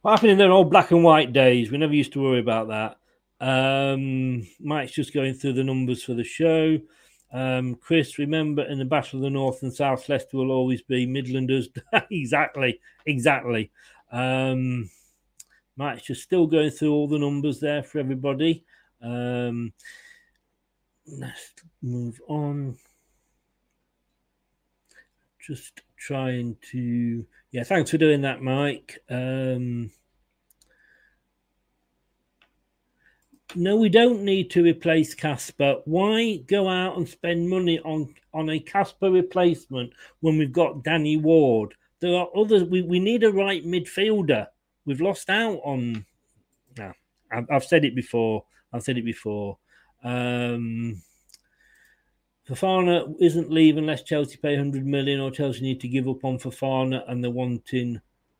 What happened in their old black and white days? We never used to worry about that. Um, Mike's just going through the numbers for the show. Um, Chris, remember in the Battle of the North and South, Leicester will always be Midlanders. exactly, exactly. Um, Mike's just still going through all the numbers there for everybody. Um, let's move on. Just trying to. Yeah, thanks for doing that, Mike. Um, no, we don't need to replace Kasper. Why go out and spend money on on a Kasper replacement when we've got Danny Ward? There are others. We, we need a right midfielder. We've lost out on. No, I've, I've said it before. I've said it before. Um, Fofana isn't leaving unless Chelsea pay 100 million or Chelsea need to give up on Fofana and they're wanting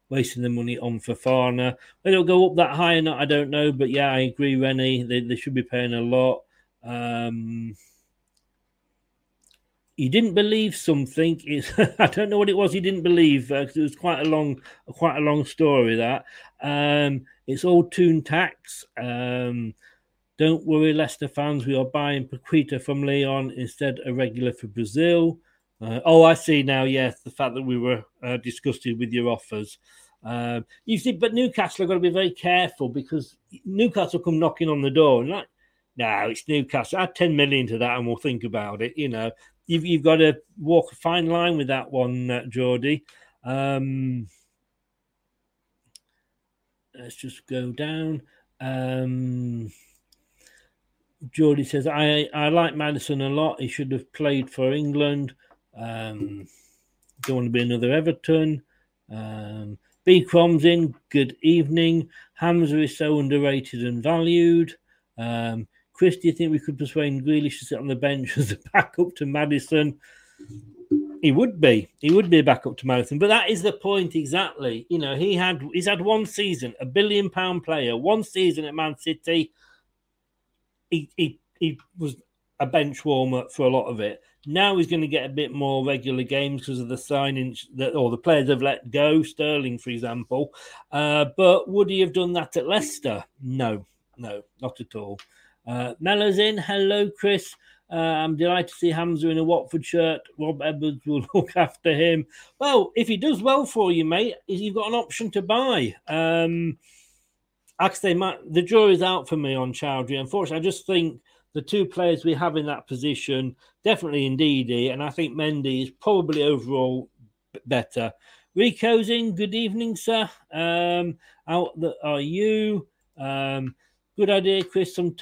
wasting the money on Fofana. Whether it'll go up that high or not, I don't know. But yeah, I agree, Rennie. They, they should be paying a lot. Um, he didn't believe something. It's, I don't know what it was. He didn't believe. Uh, it was quite a long, quite a long story. That um, it's all Toon tax. Um, don't worry, Leicester fans. We are buying Paqueta from Lyon instead a regular for Brazil. Uh, oh, I see now. Yes, the fact that we were uh, disgusted with your offers. Um, you see, but Newcastle have going to be very careful because Newcastle come knocking on the door and like, no, it's Newcastle. Add ten million to that, and we'll think about it. You know, you've you've got to walk a fine line with that one, uh, Geordie. Um, let's just go down. Um, Geordie says, I, I like Maddison a lot. He should have played for England. Um, don't want to be another Everton. Um, B. Crom's in. Good evening. Hamza is so underrated and valued. Um, Chris, do you think we could persuade Grealish to sit on the bench as a backup to Maddison? He would be. He would be a backup to Maddison. But that is the point exactly. You know, he had he's had one season, a billion pound player, one season at Man City he, he, he was a bench warmer for a lot of it. Now he's going to get a bit more regular games because of the signings that or the players have let go. Sterling, for example. Uh, but would he have done that at Leicester? No, no, not at all. Uh, Mellor's in. Hello, Chris. Uh, I'm delighted to see Hamza in a Watford shirt. Rob Edwards will look after him. Well, if he does well for you, mate, you've got an option to buy. Um, Actually, my, the jury's out for me on Choudhury. Unfortunately, I just think the two players we have in that position, definitely Ndidi, and I think Mendy is probably overall better. Rico's in. Good evening, sir. Um, how are you? Um, good idea, Chris. Some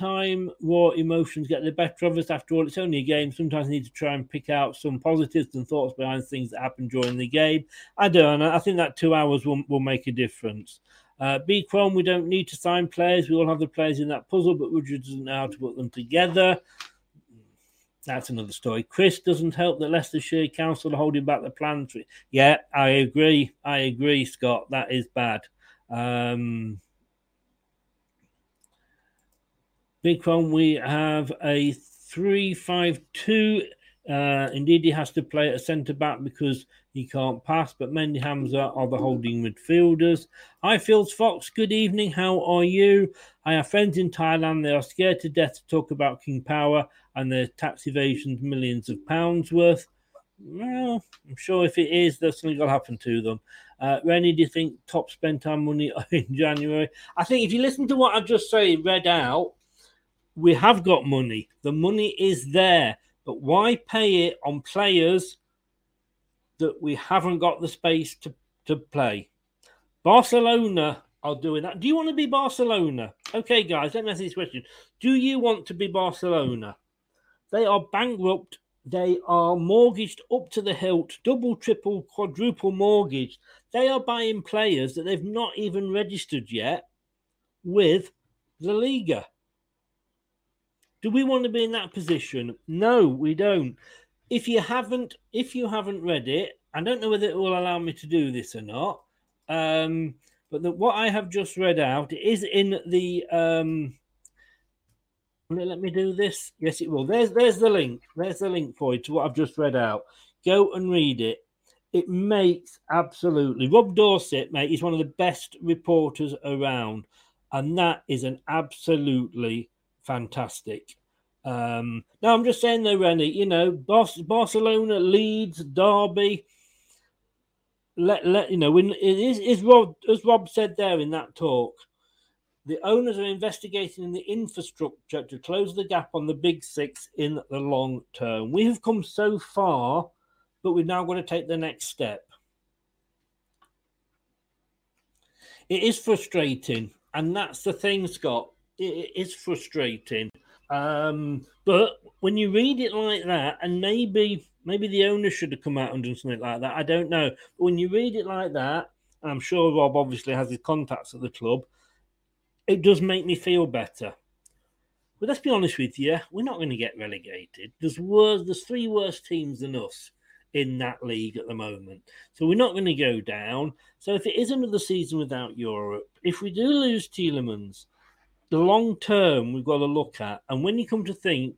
raw emotions get the better of us. After all, it's only a game. Sometimes you need to try and pick out some positives and thoughts behind things that happen during the game. I don't. I think that two hours will, will make a difference. Uh, B Chrome, we don't need to sign players. We all have the players in that puzzle, but Woodward doesn't know how to put them together. That's another story. Chris doesn't help that Leicestershire Council are holding back the plans. Yeah, I agree. I agree, Scott. That is bad. Um, Chrome, we have a 3 5 2. Uh, indeed, he has to play at centre back because he can't pass, but Mendy Hamza are the holding midfielders. Hi, Fields Fox. Good evening. How are you? I have friends in Thailand. They are scared to death to talk about King Power and their tax evasions, millions of pounds worth. Well, I'm sure if it is, there's something will happen to them. Uh, Rennie, do you think top spent our money in January? I think if you listen to what I've just say, read out, we have got money. The money is there, but why pay it on players that we haven't got the space to, to play. Barcelona are doing that. Do you want to be Barcelona? Okay, guys, let me ask this question. Do you want to be Barcelona? They are bankrupt. They are mortgaged up to the hilt, double, triple, quadruple mortgage. They are buying players that they've not even registered yet with the Liga. Do we want to be in that position? No, we don't if you haven't if you haven't read it, I don't know whether it will allow me to do this or not. Um, but the, what I have just read out is in the. Um, let me do this. Yes, it will. There's there's the link. There's the link for you to what I've just read out. Go and read it. It makes absolutely Rob Dorsett, mate. He's one of the best reporters around, and that is an absolutely fantastic um, now I'm just saying though, Rennie, you know, Barcelona, Leeds, Derby. Let let you know when it is is Rob as Rob said there in that talk. The owners are investigating in the infrastructure to close the gap on the big six in the long term. We have come so far but we've now got to take the next step. It is frustrating, and that's the thing, Scott. It is frustrating. Um, but when you read it like that, and maybe maybe the owner should have come out and done something like that. I don't know. But when you read it like that, and I'm sure Rob obviously has his contacts at the club, it does make me feel better. But let's be honest with you, we're not going to get relegated. There's worse, there's three worse teams than us in that league at the moment. So we're not going to go down. So if it is another season without Europe, if we do lose Tielemans, the long term we've got to look at. And when you come to think,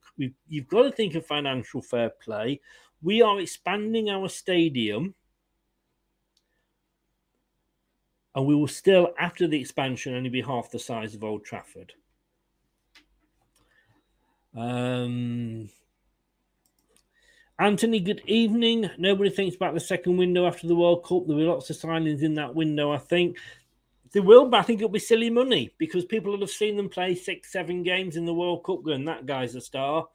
you've got to think of financial fair play. We are expanding our stadium. And we will still, after the expansion, only be half the size of Old Trafford. Um, Anthony, good evening. Nobody thinks about the second window after the World Cup. There were lots of signings in that window, I think. There will, but I think it'll be silly money because people will have seen them play six, seven games in the World Cup going, that guy's a star,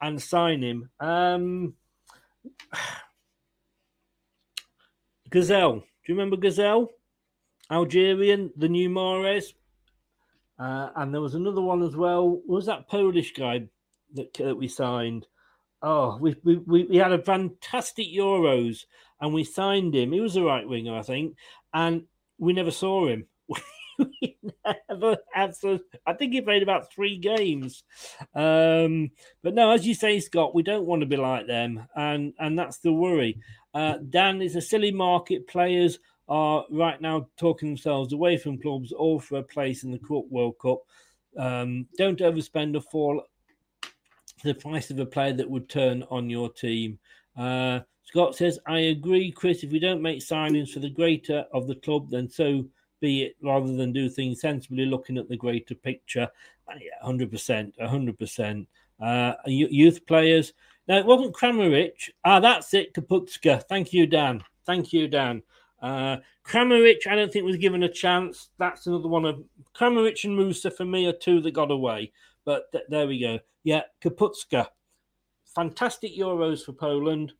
and sign him. Um, Ghezzal. Do you remember Ghezzal? Algerian, the new Mahrez, Uh, and there was another one as well. Was that Polish guy that, that we signed? Oh, we, we, we had a fantastic Euros and we signed him. He was a right winger, I think, and we never saw him. we never had so, I think he played about three games. Um, but no, as you say, Scott, we don't want to be like them, and and that's the worry. Uh, Dan is a silly market. Players are right now talking themselves away from clubs, all for a place in the World Cup. Um, don't overspend or fall the price of a player that would turn on your team. Uh, Scott says, I agree, Chris. If we don't make signings for the greater of the club, then so be it, rather than do things sensibly, looking at the greater picture. Uh, yeah, 100%, 100%. Uh, youth players. Now, it wasn't Kramaric. Ah, that's it, Kapustka. Thank you, Dan. Thank you, Dan. Uh, Kramaric, I don't think was given a chance. That's another one of Kramaric and Musa for me are two that got away. But th- there we go. Yeah, Kapustka. Fantastic Euros for Poland.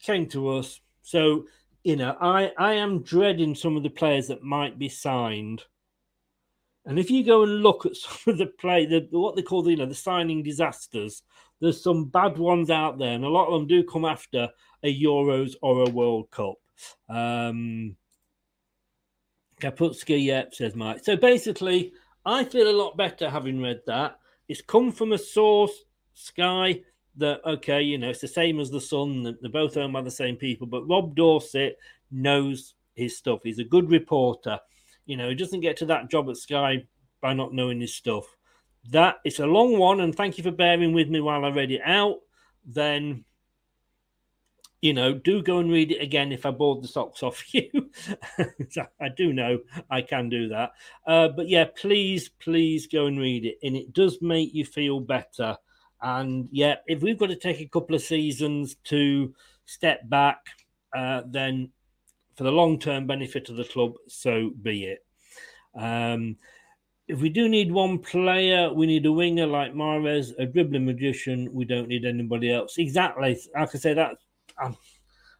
Came to us. So, you know, I, I am dreading some of the players that might be signed. And if you go and look at some of the play, the, what they call the, you know, the signing disasters, there's some bad ones out there, and a lot of them do come after a Euros or a World Cup. Um, Kapustka, yeah, says Mike. So basically, I feel a lot better having read that. It's come from a source, Sky, that, okay, you know, it's the same as the Sun. They're both owned by the same people. But Rob Dorsett knows his stuff. He's a good reporter. You know, he doesn't get to that job at Sky by not knowing his stuff. That it's a long one, and thank you for bearing with me while I read it out. Then you know, do go and read it again if I bored the socks off you. I do know I can do that. Uh, but yeah, please, please go and read it. And it does make you feel better. And yeah, if we've got to take a couple of seasons to step back, uh, then for the long term benefit of the club, so be it. Um, if we do need one player, we need a winger like Mahrez, a dribbling magician. We don't need anybody else. Exactly. Like I say, that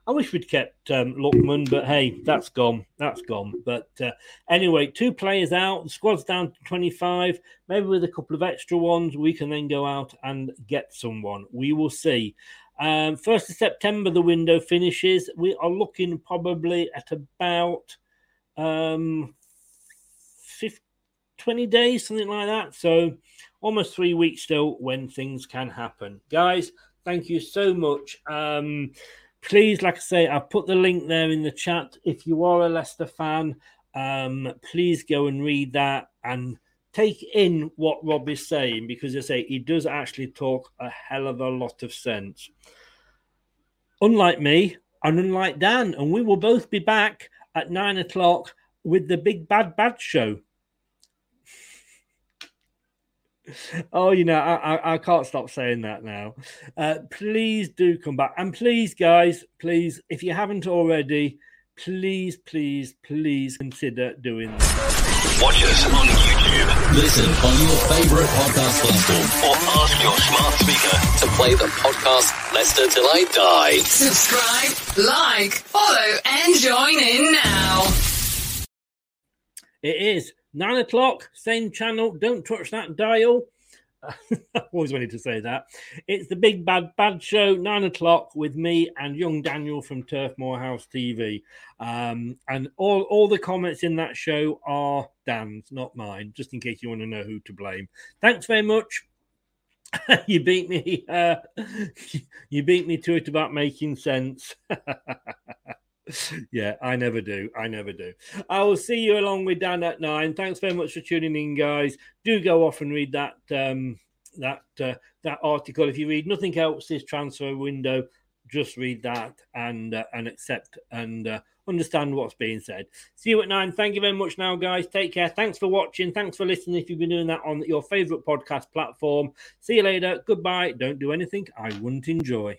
I wish we'd kept um, Lookman, but hey, that's gone. That's gone. But uh, anyway, two players out. The squad's down to 25. Maybe with a couple of extra ones, we can then go out and get someone. We will see. Um, 1st of September, the window finishes. We are looking probably at about um, 50, 20 days, something like that. So almost three weeks still when things can happen. Guys, Thank you so much. Um, please, like I say, I've put the link there in the chat. If you are a Leicester fan, um, please go and read that and take in what Rob is saying because I say he does actually talk a hell of a lot of sense. Unlike me and unlike Dan, and we will both be back at nine o'clock with the Big Bad Bad Show oh, you know, I, I, I, can't stop saying that now. Uh, please do come back. And please, guys, please, if you haven't already, please, please, please consider doing that. Watch us on YouTube YouTube. Listen on your favourite podcast platform or ask your smart speaker to play the podcast Leicester Till I Die. Subscribe, like, follow, and join in now. It is nine o'clock, same channel. Don't touch that dial. Always wanted to say that. It's the Big Bad Bad Show, nine o'clock, with me and young Daniel from Turf Moorhouse TV. Um, and all, all the comments in that show are Dan's, not mine, just in case you want to know who to blame. Thanks very much. you beat me. Uh, you beat me to it about making sense. yeah, I never do. I never do. I will see you along with Dan at nine. Thanks very much for tuning in, guys. Do go off and read that um, that uh, that article. If you read nothing else this transfer window, just read that and uh, and accept and uh, understand what's being said. See you at nine. Thank you very much, now, guys. Take care. Thanks for watching. Thanks for listening. If you've been doing that on your favorite podcast platform, see you later. Goodbye. Don't do anything I wouldn't enjoy.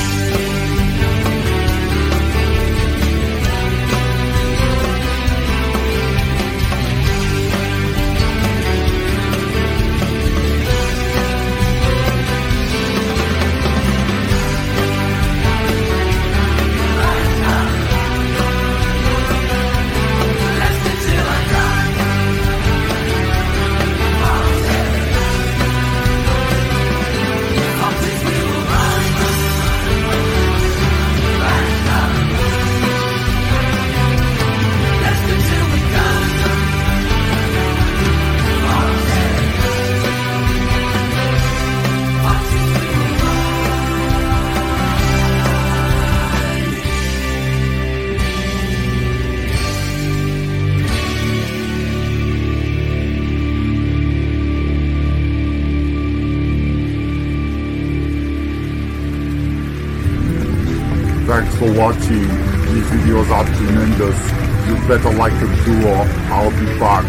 Better like the duo. I'll be back.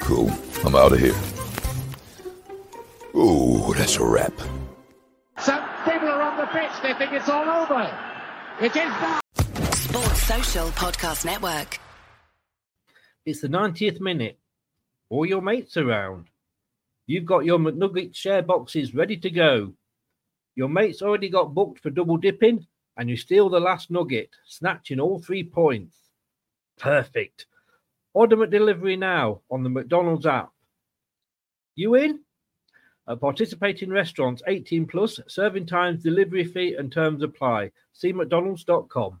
Cool. I'm out of here. Ooh, that's a wrap. Some people are on the pitch. They think it's all over. It is not. Sports Social Podcast Network. It's the 90th minute. All your mates around. You've got your McNugget share boxes ready to go. Your mate's already got booked for double dipping, and you steal the last nugget, snatching all three points. Perfect. Order McDelivery now on the McDonald's app. You in? At participating restaurants 18 plus, serving times, delivery fee, and terms apply. See McDonald's.com.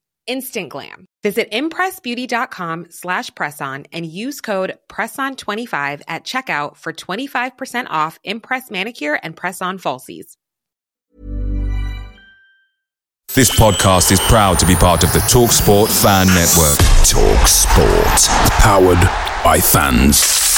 Instant glam. Visit impressbeauty.com slash presson and use code PRESSON25 at checkout for 25% off Impress Manicure and Press-On Falsies. This podcast is proud to be part of the TalkSport Fan Network. Talk Sport. Powered by fans.